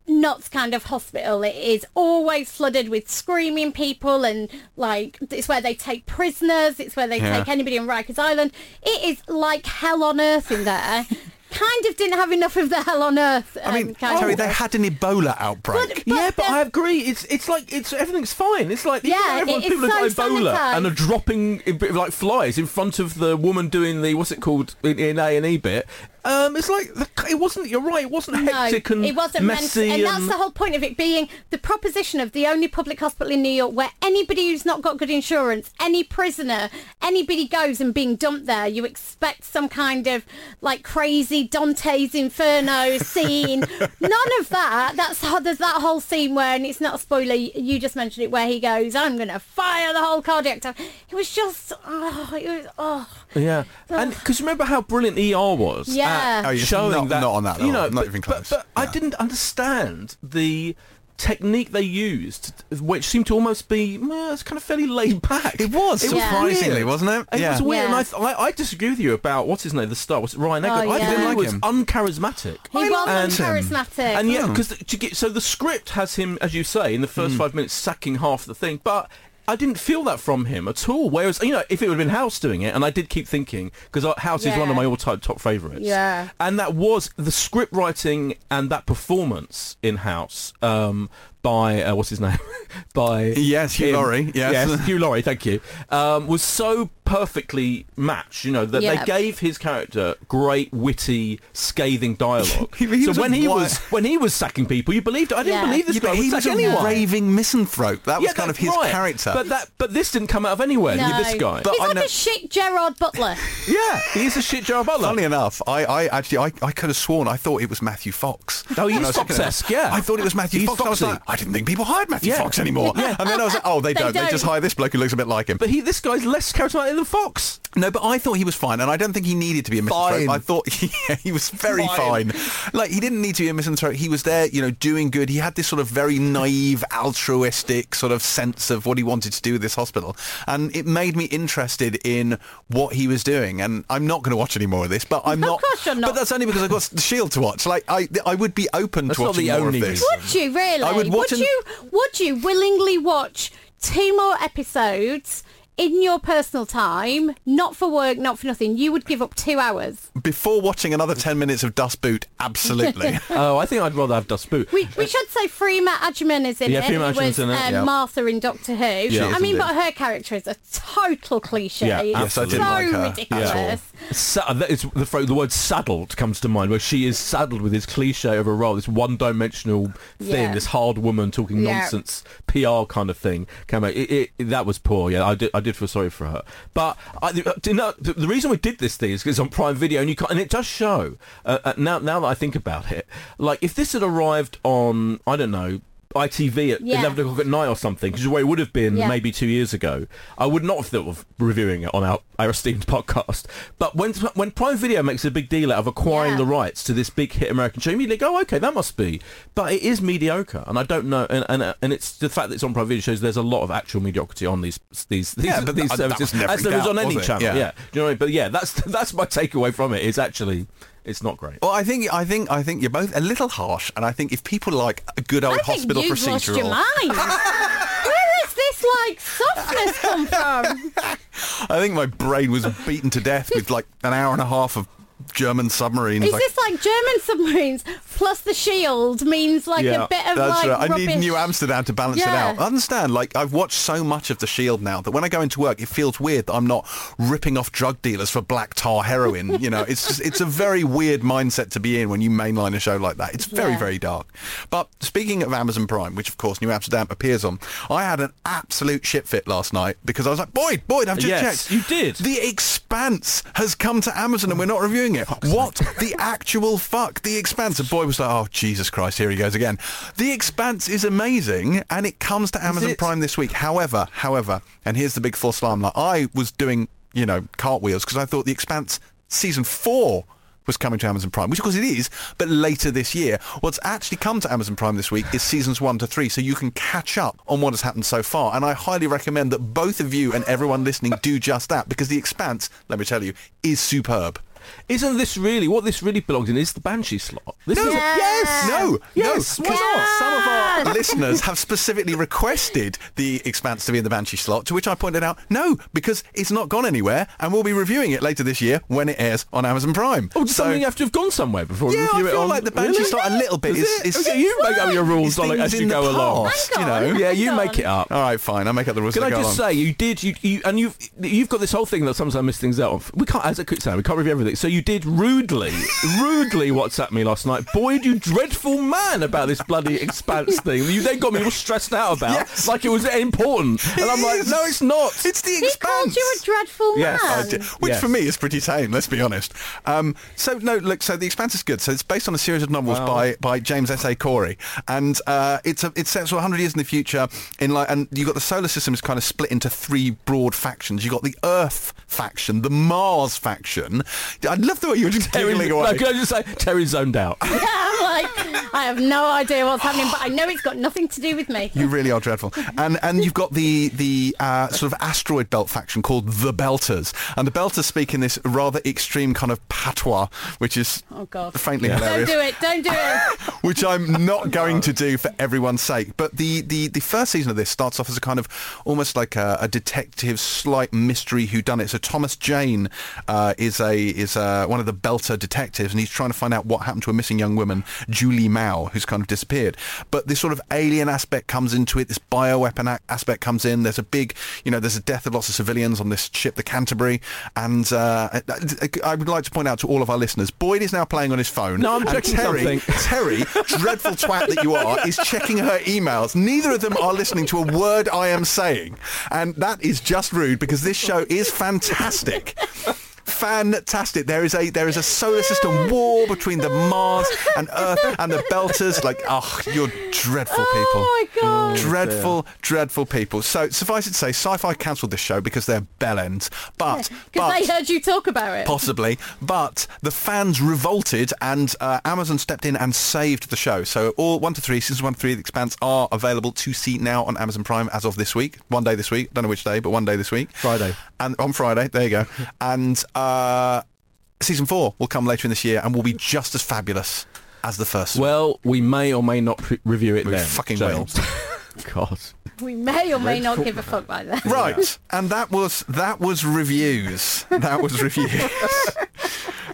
nuts kind of hospital. It is always flooded with screaming people and like it's where they take prisoners. It's where they yeah. take anybody on Rikers Island. It is like hell on earth in there kind of didn't have enough of the hell on earth. Um, I mean, Terri, they had an Ebola outbreak. But, but yeah, but I agree. It's it's like it's everything's fine. It's like yeah, everyone, people so have got Ebola and are dropping like flies in front of the woman doing the what's it called in A and E bit, um, it's like it wasn't. You're right. It wasn't hectic no, and it wasn't messy, meant, and, and, that's the whole point of it being the proposition of the only public hospital in New York where anybody who's not got good insurance, any prisoner, anybody goes and being dumped there, you expect some kind of like crazy Dante's Inferno scene. None of that. That's how there's that whole scene where, and it's not a spoiler. You just mentioned it, where he goes, "I'm going to fire the whole cardiac." Time. It was just, oh, it was, oh. Yeah, and because remember how brilliant ER was. Yeah oh, yes, showing not, that not on that level, you know, not but, even close. But, but yeah. I didn't understand the technique they used, which seemed to almost be well, it's kind of fairly laid back. It was, it surprisingly, was wasn't it? It yeah. was weird, yeah. and I, I, I, disagree with you about what's his name, the star, was it Ryan Eggold? Oh, I didn't like was him. uncharismatic. He I was uncharismatic, and yeah, because so the script has him, as you say, in the first mm. five minutes sacking half the thing, but I didn't feel that from him at all. Whereas, you know, if it would have been House doing it, and I did keep thinking, because House yeah. is one of my all-time top favourites. Yeah. And that was the script writing and that performance in House um, by uh, what's his name? by yes, Hugh him. Laurie. Yes. yes, Hugh Laurie. Thank you. Um, was so perfectly matched. You know that yep. they gave his character great, witty, scathing dialogue. he, he so when he was when he was sacking people, you believed it. I didn't yeah. believe this yeah, guy he was a anyone. raving misanthrope. That was yeah, kind of his right. character. But that but this didn't come out of anywhere. No. This guy. But He's I like know... a shit Gerard Butler. yeah, he's a shit Gerard Butler. Funny enough, I, I actually I, I could have sworn I thought it was Matthew Fox. Oh, he's Fox-esque. Yeah, I thought it was Matthew he's Fox. I was like, I didn't think people hired Matthew yeah. Fox anymore. Yeah. And then I was like, oh, they, they don't. don't. They just hire this bloke who looks a bit like him. But he, this guy's less charismatic than Fox. No, but I thought he was fine, and I don't think he needed to be a misanthrope. I thought he, he was very fine. fine. Like he didn't need to be a misanthrope. He was there, you know, doing good. He had this sort of very naive, altruistic sort of sense of what he wanted to do with this hospital, and it made me interested in what he was doing. And I'm not going to watch any more of this, but I'm not. Of course you're not. But that's only because I've got the Shield to watch. Like I, I would be open that's to watching more of this. Would you really? I would watch. Would an... you? Would you willingly watch two more episodes? In your personal time, not for work, not for nothing, you would give up two hours. Before watching another 10 minutes of Das Boot, absolutely. oh, I think I'd rather have Das Boot. We, we should say Freema Agyeman is in yeah, it. Freema was, in it. Um, yeah. Martha in Doctor Who. Yeah, I mean, but her character is a total cliche. Yeah, yes, I did so like her. ridiculous. Sa- that is the, the word saddled comes to mind, where she is saddled with this cliche of a role, this one-dimensional thing, yeah. this hard woman talking nonsense PR kind of thing. Came out. It, it, it, that was poor. Yeah, I did. I did feel sorry for her. But I, you know, the, the reason we did this thing is because on Prime Video, and you can't, and it does show. Uh, uh, now, now that I think about it, like if this had arrived on, I don't know, ITV at Yeah. 11 o'clock at night or something, which is where it would have been Yeah. maybe two years ago, I would not have thought of reviewing it on our, our esteemed podcast. But when when Prime Video makes a big deal out of acquiring Yeah. the rights to this big hit American show, you immediately go, oh, okay, that must be. But it is mediocre, and I don't know, and and, and it's the fact that it's on Prime Video shows there's a lot of actual mediocrity on these these these, Yeah, but these that- that services, was never as in there is doubt, on any channel. Yeah. Yeah. Do you know what I mean? But yeah, that's that's my takeaway from it. Is actually it's not great. Well, I think I think I think you're both a little harsh, and I think if people like a good old I think hospital you've lost your procedural, mind. Where is this like softness come from? I think my brain was beaten to death with like an hour and a half of German submarines. Is like, this like German submarines plus the shield means like Yeah, a bit of That's like right. I need New Amsterdam to balance Yeah. it out. I understand. Like I've watched so much of The Shield now that when I go into work, it feels weird that I'm not ripping off drug dealers for black tar heroin. you know, it's just, it's a very weird mindset to be in when you mainline a show like that. It's very Yeah. very dark. But speaking of Amazon Prime, which of course New Amsterdam appears on, I had an absolute shit fit last night because I was like, Boyd, Boyd, I've just Yes, checked. you did. The Expanse has come to Amazon and we're not reviewing it. What the actual fuck? The Expanse. And Boyd was like, oh Jesus Christ, here he goes again. The Expanse is amazing and it comes to Amazon? Prime this week. However, however, and here's the big false alarm. Like I was doing, you know, cartwheels because I thought The Expanse season four was coming to Amazon Prime, which of course it is, but later this year. What's actually come to Amazon Prime this week is seasons one to three, so you can catch up on what has happened so far. And I highly recommend that both of you and everyone listening do just that, because The Expanse, let me tell you, is superb. Isn't this really what this really belongs in? Is the Banshee slot? This No, is yes, no, Yes, no. why not? Some of our listeners have specifically requested the Expanse to be in the Banshee slot, to which I pointed out, no, because it's not gone anywhere, and we'll be reviewing it later this year when it airs on Amazon Prime. Oh, does something have to have gone somewhere before we Yeah, I review it feel on? like the Banshee Really? slot a little bit Is is, it? is Okay, you make up your rules it as you go the along. You know. Yeah, you make it up. All right, fine. I'll make up the rules. Can I just along. say you did you, you and you've you've got this whole thing that sometimes I miss things out of. We can't as a quick sound, we can't review everything. So you did rudely, rudely WhatsApp me last night. Boyd, you dreadful man about this bloody expanse thing. You then got me all stressed out about Yes. like it was important. And I'm like, no, it's not. It's the expanse. He called you a dreadful Yes, I man. did. Which Yes. for me is pretty tame, let's be honest. Um, so no, look, so the Expanse is good. So it's based on a series of novels Wow. by by James S. A. Corey, and uh, it's a, it's set for 100 years in the future. In like, and you've got the solar system is kind of split into three broad factions. You've got the Earth faction, the Mars faction. I love the way you were just Terri, giggling no, away. can I just say Terri zoned out? I'm like, I have no idea what's happening, but I know it's got nothing to do with me. You really are dreadful. And and you've got the the uh, sort of asteroid belt faction called the Belters, and the Belters speak in this rather extreme kind of patois, which is Oh God! faintly hilarious. Don't do it! Don't do it! which I'm not going to do for everyone's sake. But the, the, the first season of this starts off as a kind of almost like a, a detective, slight mystery whodunit. So Thomas Jane uh, is a is uh one of the Belter detectives, and he's trying to find out what happened to a missing young woman, Julie Mao, who's kind of disappeared. But this sort of alien aspect comes into it. This bioweapon aspect comes in. There's a big, you know, there's a death of lots of civilians on this ship, the Canterbury, and uh, I- would like to point out to all of our listeners, Boyd is now playing on his phone. No, I'm and checking Terri, something. Terri, dreadful twat that you are, is checking her emails. Neither of them are listening to a word I am saying. And that is just rude because this show is fantastic. Fantastic. There is a there is a solar system war between the Mars and Earth and the Belters. Like, oh, you're dreadful people. Oh my God! Dreadful, dreadful people. So suffice it to say, Syfy cancelled this show because they're bellends. But, Because but they heard you talk about it. Possibly, but the fans revolted, and uh, Amazon stepped in and saved the show. So all one to three, seasons one to three, of The Expanse are available to see now on Amazon Prime as of this week. One day this week, don't know which day, but one day this week. Friday. and on Friday. There you go. and uh, season four will come later in this year, and will be just as fabulous as the first. Well, we may or may not pre- review it We then. fucking James. God. We may or may not give a fuck by then. Right, and that was that was reviews. That was reviews.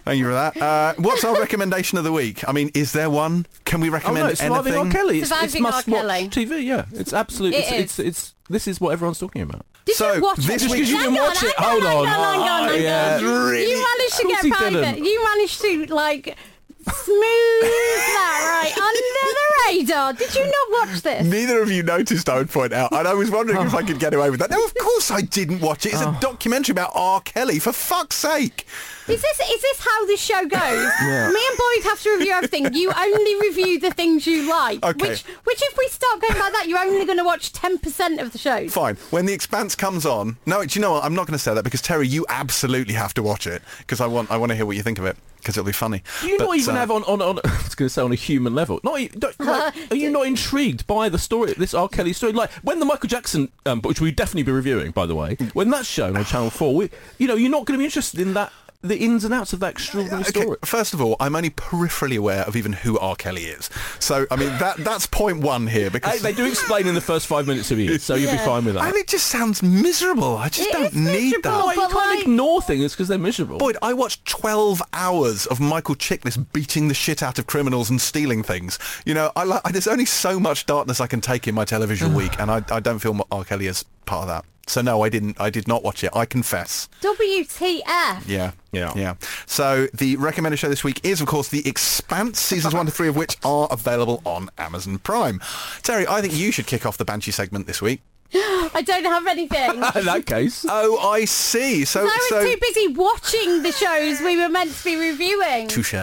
Thank you for that. Uh, what's our recommendation of the week? I mean, is there one? Can we recommend Oh recommend no, it's Surviving? R. Kelly. It's, it's Surviving R. must watch Kelly. TV. Yeah, it's absolutely. It it's, is. it's it's this is what everyone's talking about. Did So, you watch this it? week- you didn't watch it, hold on. hang on, Oh, hang yeah. on. Really? You managed to get he private. You managed to like smooth that right under the radar. Did you not watch this? Neither of you noticed, I would point out. And I was wondering if I could get away with that. No, of course I didn't watch it. It's Oh. a documentary about R. Kelly, for fuck's sake. Is this is this how this show goes? Me and Boyd have to review everything. You only review the things you like. Okay. Which, which if we start going like that, you're only going to watch 10% of the shows. Fine. When The Expanse comes on, no, do you know what? I'm not going to say that because Terri, you absolutely have to watch it because I want I want to hear what you think of it because it'll be funny. You But, not even uh, have on, on, on I was going to say on a human level. Not e- don't, like, are you not intrigued by the story, this R. Kelly story? Like when the Michael Jackson, um, which we definitely be reviewing, by the way, when that's shown on Channel Four, we, you know, you're not going to be interested in that, the ins and outs of that extraordinary Okay, story. first of all, I'm only peripherally aware of even who R. Kelly is. So, I mean, that that's point one here because... Hey, they do explain in the first five minutes of it, so you'll be fine with that. and it just sounds miserable. I just It don't need that. Why you can't like- ignore things because they're miserable. Boyd, I watched 12 hours of Michael Chiklis beating the shit out of criminals and stealing things. You know, I like, there's only so much darkness I can take in my television week, and I, I don't feel R. Kelly is part of that. So no, I didn't. I did not watch it. I confess. WTF. Yeah. Yeah. Yeah. So the recommended show this week is, of course, The Expanse, seasons one to three of which are available on Amazon Prime. Terri, I think you should kick off the Banshee segment this week. I don't have anything. in that case, Oh, I see. So, I was so too busy watching the shows we were meant to be reviewing. touche.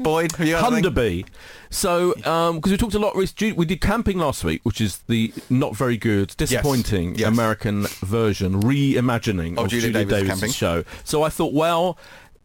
Boyd, have you got anything? Hunderby. So, um, because we talked a lot, we we did Camping last week, which is the not very good, disappointing Yes. American version, reimagining Of of, Julia Julia, Davis' Davis' Camping. show. So I thought, well,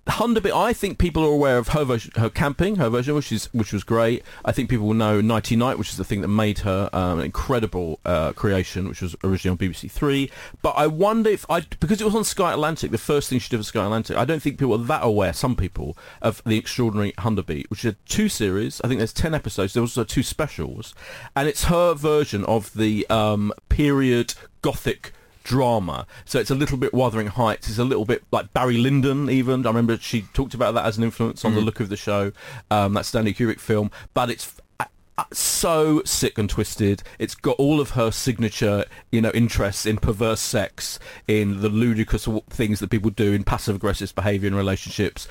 Hunderby, I think people are aware of her version, her camping, her version, which is which was great. I think people will know Nighty Night, which is the thing that made her um, an incredible uh, creation, which was originally on BBC Three. But I wonder if I because it was on Sky Atlantic, the first thing she did for Sky Atlantic. I don't think people are that aware. Some people of the Extraordinary Hunderby, which is two series. I think there's ten episodes. There was also two specials, and it's her version of the um, period gothic drama. So it's a little bit Wuthering Heights. It's a little bit like Barry Lyndon even. I remember she talked about that as an influence on the look of the show, um, that Stanley Kubrick film. But it's so sick and twisted. It's got all of her signature, you know, interests in perverse sex, in the ludicrous things that people do in passive aggressive behaviour in relationships,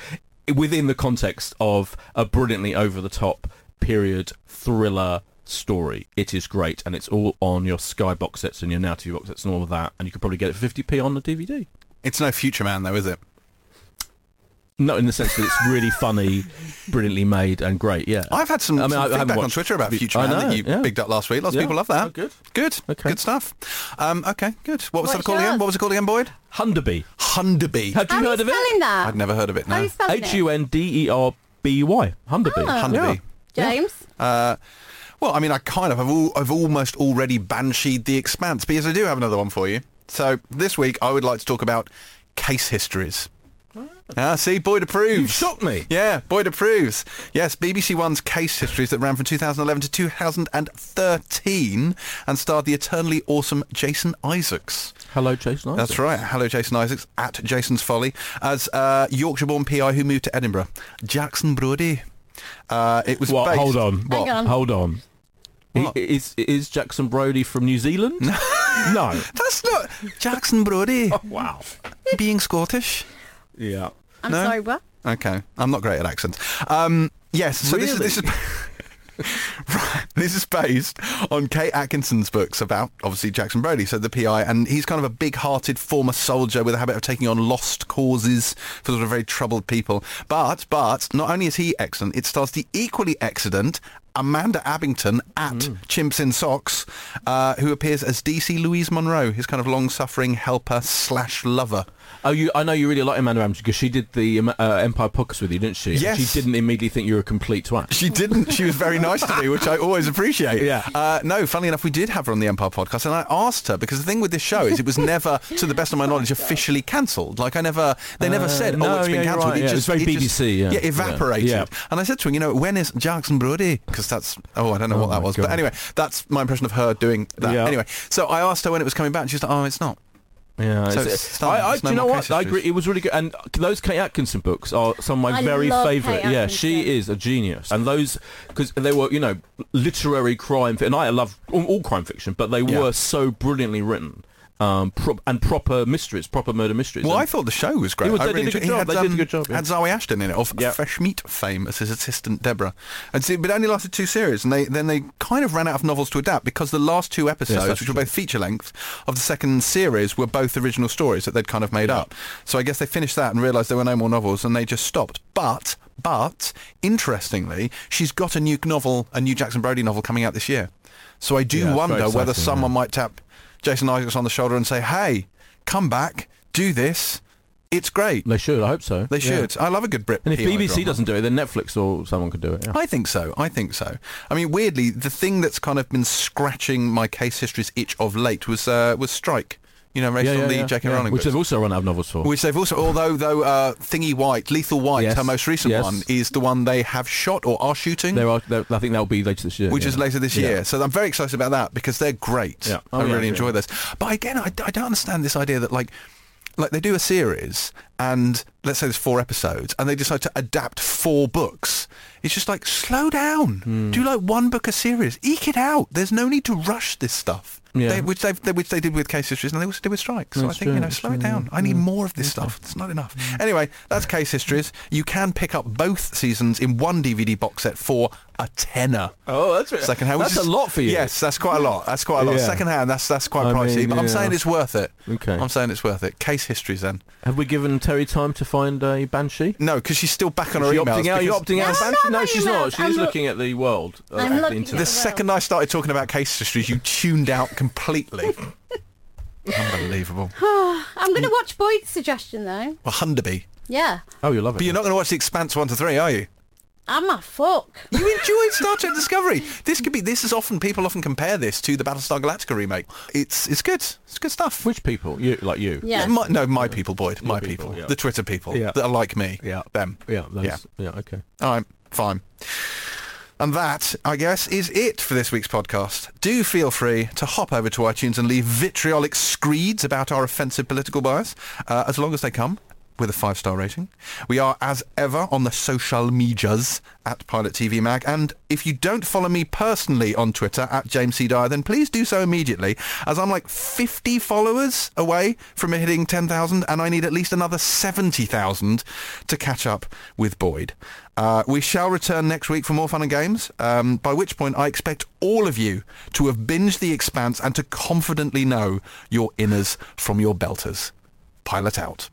within the context of a brilliantly over the top period thriller story. It is great, and it's all on your Sky box sets and your Now TV box sets and all of that, and you could probably get it for 50p on the DVD. It's no Future Man, though, is it? Not in the sense that it's really funny, brilliantly made, and great. Yeah, I've had some, I mean, some I- I haven't feedback on Twitter about Future I Man that know, you yeah. bigged up last week. Lots of Yeah. people love that. Oh, good. Good. Okay. Good stuff. Um, okay, good. What was What's that called again? yours? What was it called again, Boyd? Hunderby. Hunderby. Had you How heard you of it? spelling that? I'd never heard of it, How are no. you spelling H it? U N D E R B Y. Hunderby. Ah. Hunderby. James? Uh, well, I mean, I kind of, I've, all, I've almost already bansheed the expanse, but yes, I do have another one for you. So this week, I would like to talk about case histories. Ah, see, Boyd approves. You've shocked me. Yeah, Boyd approves. Yes, BBC One's case histories that ran from 2011 to 2013 and starred the eternally awesome Jason Isaacs. Hello, Jason. Isaac. That's right. Hello, Jason Isaacs at Jason's Folly as uh, Yorkshire-born PI who moved to Edinburgh, Jackson Brodie. Uh, it was What? based- Hold on. What? Hang on. Hold on. What? Is is Jackson Brodie from New Zealand? no. That's not Jackson Brodie Wow. being Scottish. Yeah. I'm No? sorry, what? Okay, I'm not great at accents. Um, yes, so this is this is right, this is based on Kate Atkinson's books about obviously Jackson Brodie, so the PI, and he's kind of a big-hearted former soldier with a habit of taking on lost causes for sort of very troubled people. But but not only is he excellent, it stars the equally excellent Amanda Abbington at Chimps in Socks, uh, who appears as DC Louise Monroe, his kind of long-suffering helper slash lover. Oh, you! I know you really like Amanda Ramsey because she did the um, uh, Empire podcast with you, didn't she? Yes. She didn't immediately think you were a complete twat. She didn't. She was very nice to me, which I always appreciate. Yeah. Uh, no, funnily enough, we did have her on the Empire podcast, and I asked her because the thing with this show is it was never, to the best of my knowledge, officially cancelled. Like I never, they never Uh, said, no, "Oh, it's been yeah, you're cancelled." right, yeah, it's very it just- BBC, yeah. evaporated. Yeah. And I said to her, you know, when is Jackson Brodie? Because that's oh, I don't know Oh what that my was, but anyway, that's my impression of her doing that. Yeah. Anyway, so I asked her when it was coming back, and she's like, "Oh, it's not." Yeah, So it's- it's done. I, I, There's do you know what? case I agree. It was really good, and those Kate Atkinson books are some of my I very favourite. Yeah, she is a genius, and those because they were, you know, literary crime, and I love all, all crime fiction, but they Yeah. were so brilliantly written. Um, pro- and proper mysteries, proper murder mysteries. Well, And- I thought the show was great. Was- I they really did a good job. Had, They did a um, good job, yeah. Had Zawe Ashton in it of Yeah. Fresh Meat fame as his assistant Deborah, and see, but it only lasted two series, and they then they kind of ran out of novels to adapt because the last two episodes, that's which were both feature length, of the second series were both original stories that they'd kind of made up. So I guess they finished that and realised there were no more novels, and they just stopped. But But interestingly, she's got a new novel, a new Jackson Brodie novel coming out this year. So I do Yeah, wonder whether someone yeah. might tap Jason Isaacs on the shoulder and say, "Hey, come back, do this. It's great." They should. I hope so. They Yeah. should. I love a good Brit. And if BBC drama. doesn't do it, then Netflix or someone could do it. Yeah. I think so. I think so. I mean, weirdly, the thing that's kind of been scratching my case history's itch of late was uh, was Strike. You know, based on the J.K. yeah. Rowling which books. they've also run out of novels for. Which they've also, although though uh, Thingy White, Lethal White, Yes. her most recent Yes. one, is the one they have shot or are shooting, there are. There, I think that will be later this year. which yeah. is later this Yeah. year. So I'm very excited about that because they're great. Yeah. Oh, I yeah, really yeah. enjoy this. But again, I, I don't understand this idea that like, like they do a series and let's say there's four episodes and they decide to adapt four books. It's just like slow down. Hmm. Do like one book a series. Eke it out. There's no need to rush this stuff. Yeah. They, which, they've, they, which they did with case histories and they also did with strikes. So That's I think, true, you know, that's slow it down. yeah. I need more of this stuff. It's not enough. Anyway, that's case histories. You can pick up both seasons in one DVD box set for a tenner. Oh, that's right. Second hand. That's is- a lot for you. Yes, that's quite a lot. That's quite a lot. Yeah. Second hand, that's that's quite I pricey. mean, but I'm saying it's worth it. Okay. I'm saying it's worth it. Case histories then. Have we given Terri time to find a banshee? No, because she's still back on Is her she emails. opting out? You're opting out. No, of banshee? not No, she's emails. not. She I'm is look- looking at the world. uh, I'm at the looking internet. The Well. second I started talking about case histories, you tuned out completely. Unbelievable. I'm going to watch Boyd's suggestion though. Well, Hunderby. Yeah. Oh, you love it. But you're not going to watch The Expanse 1 to 3, are you? I'm a fuck. You enjoyed Star Trek Discovery. This could be. This is often people often compare this to the Battlestar Galactica remake. It's it's good. It's good stuff. Which people? You like you? Yeah. My, no, my people, Boyd. My people, people. yeah. The Twitter people Yeah. that are like me. Yeah. Them. Yeah. Those, Yeah. yeah. Okay. All right. Fine. And that, I guess, is it for this week's podcast. Do feel free to hop over to iTunes and leave vitriolic screeds about our offensive political bias, uh, as long as they come with a five-star rating. We are, as ever, on the social medias at Pilot TV Mag. And if you don't follow me personally on Twitter at James C. Dyer, then please do so immediately, as I'm like 50 followers away from hitting 10,000, and I need at least another 70,000 to catch up with Boyd. Uh, we shall return next week for more fun and games, um, by which point I expect all of you to have binged The Expanse and to confidently know your inners from your belters. Pilot out.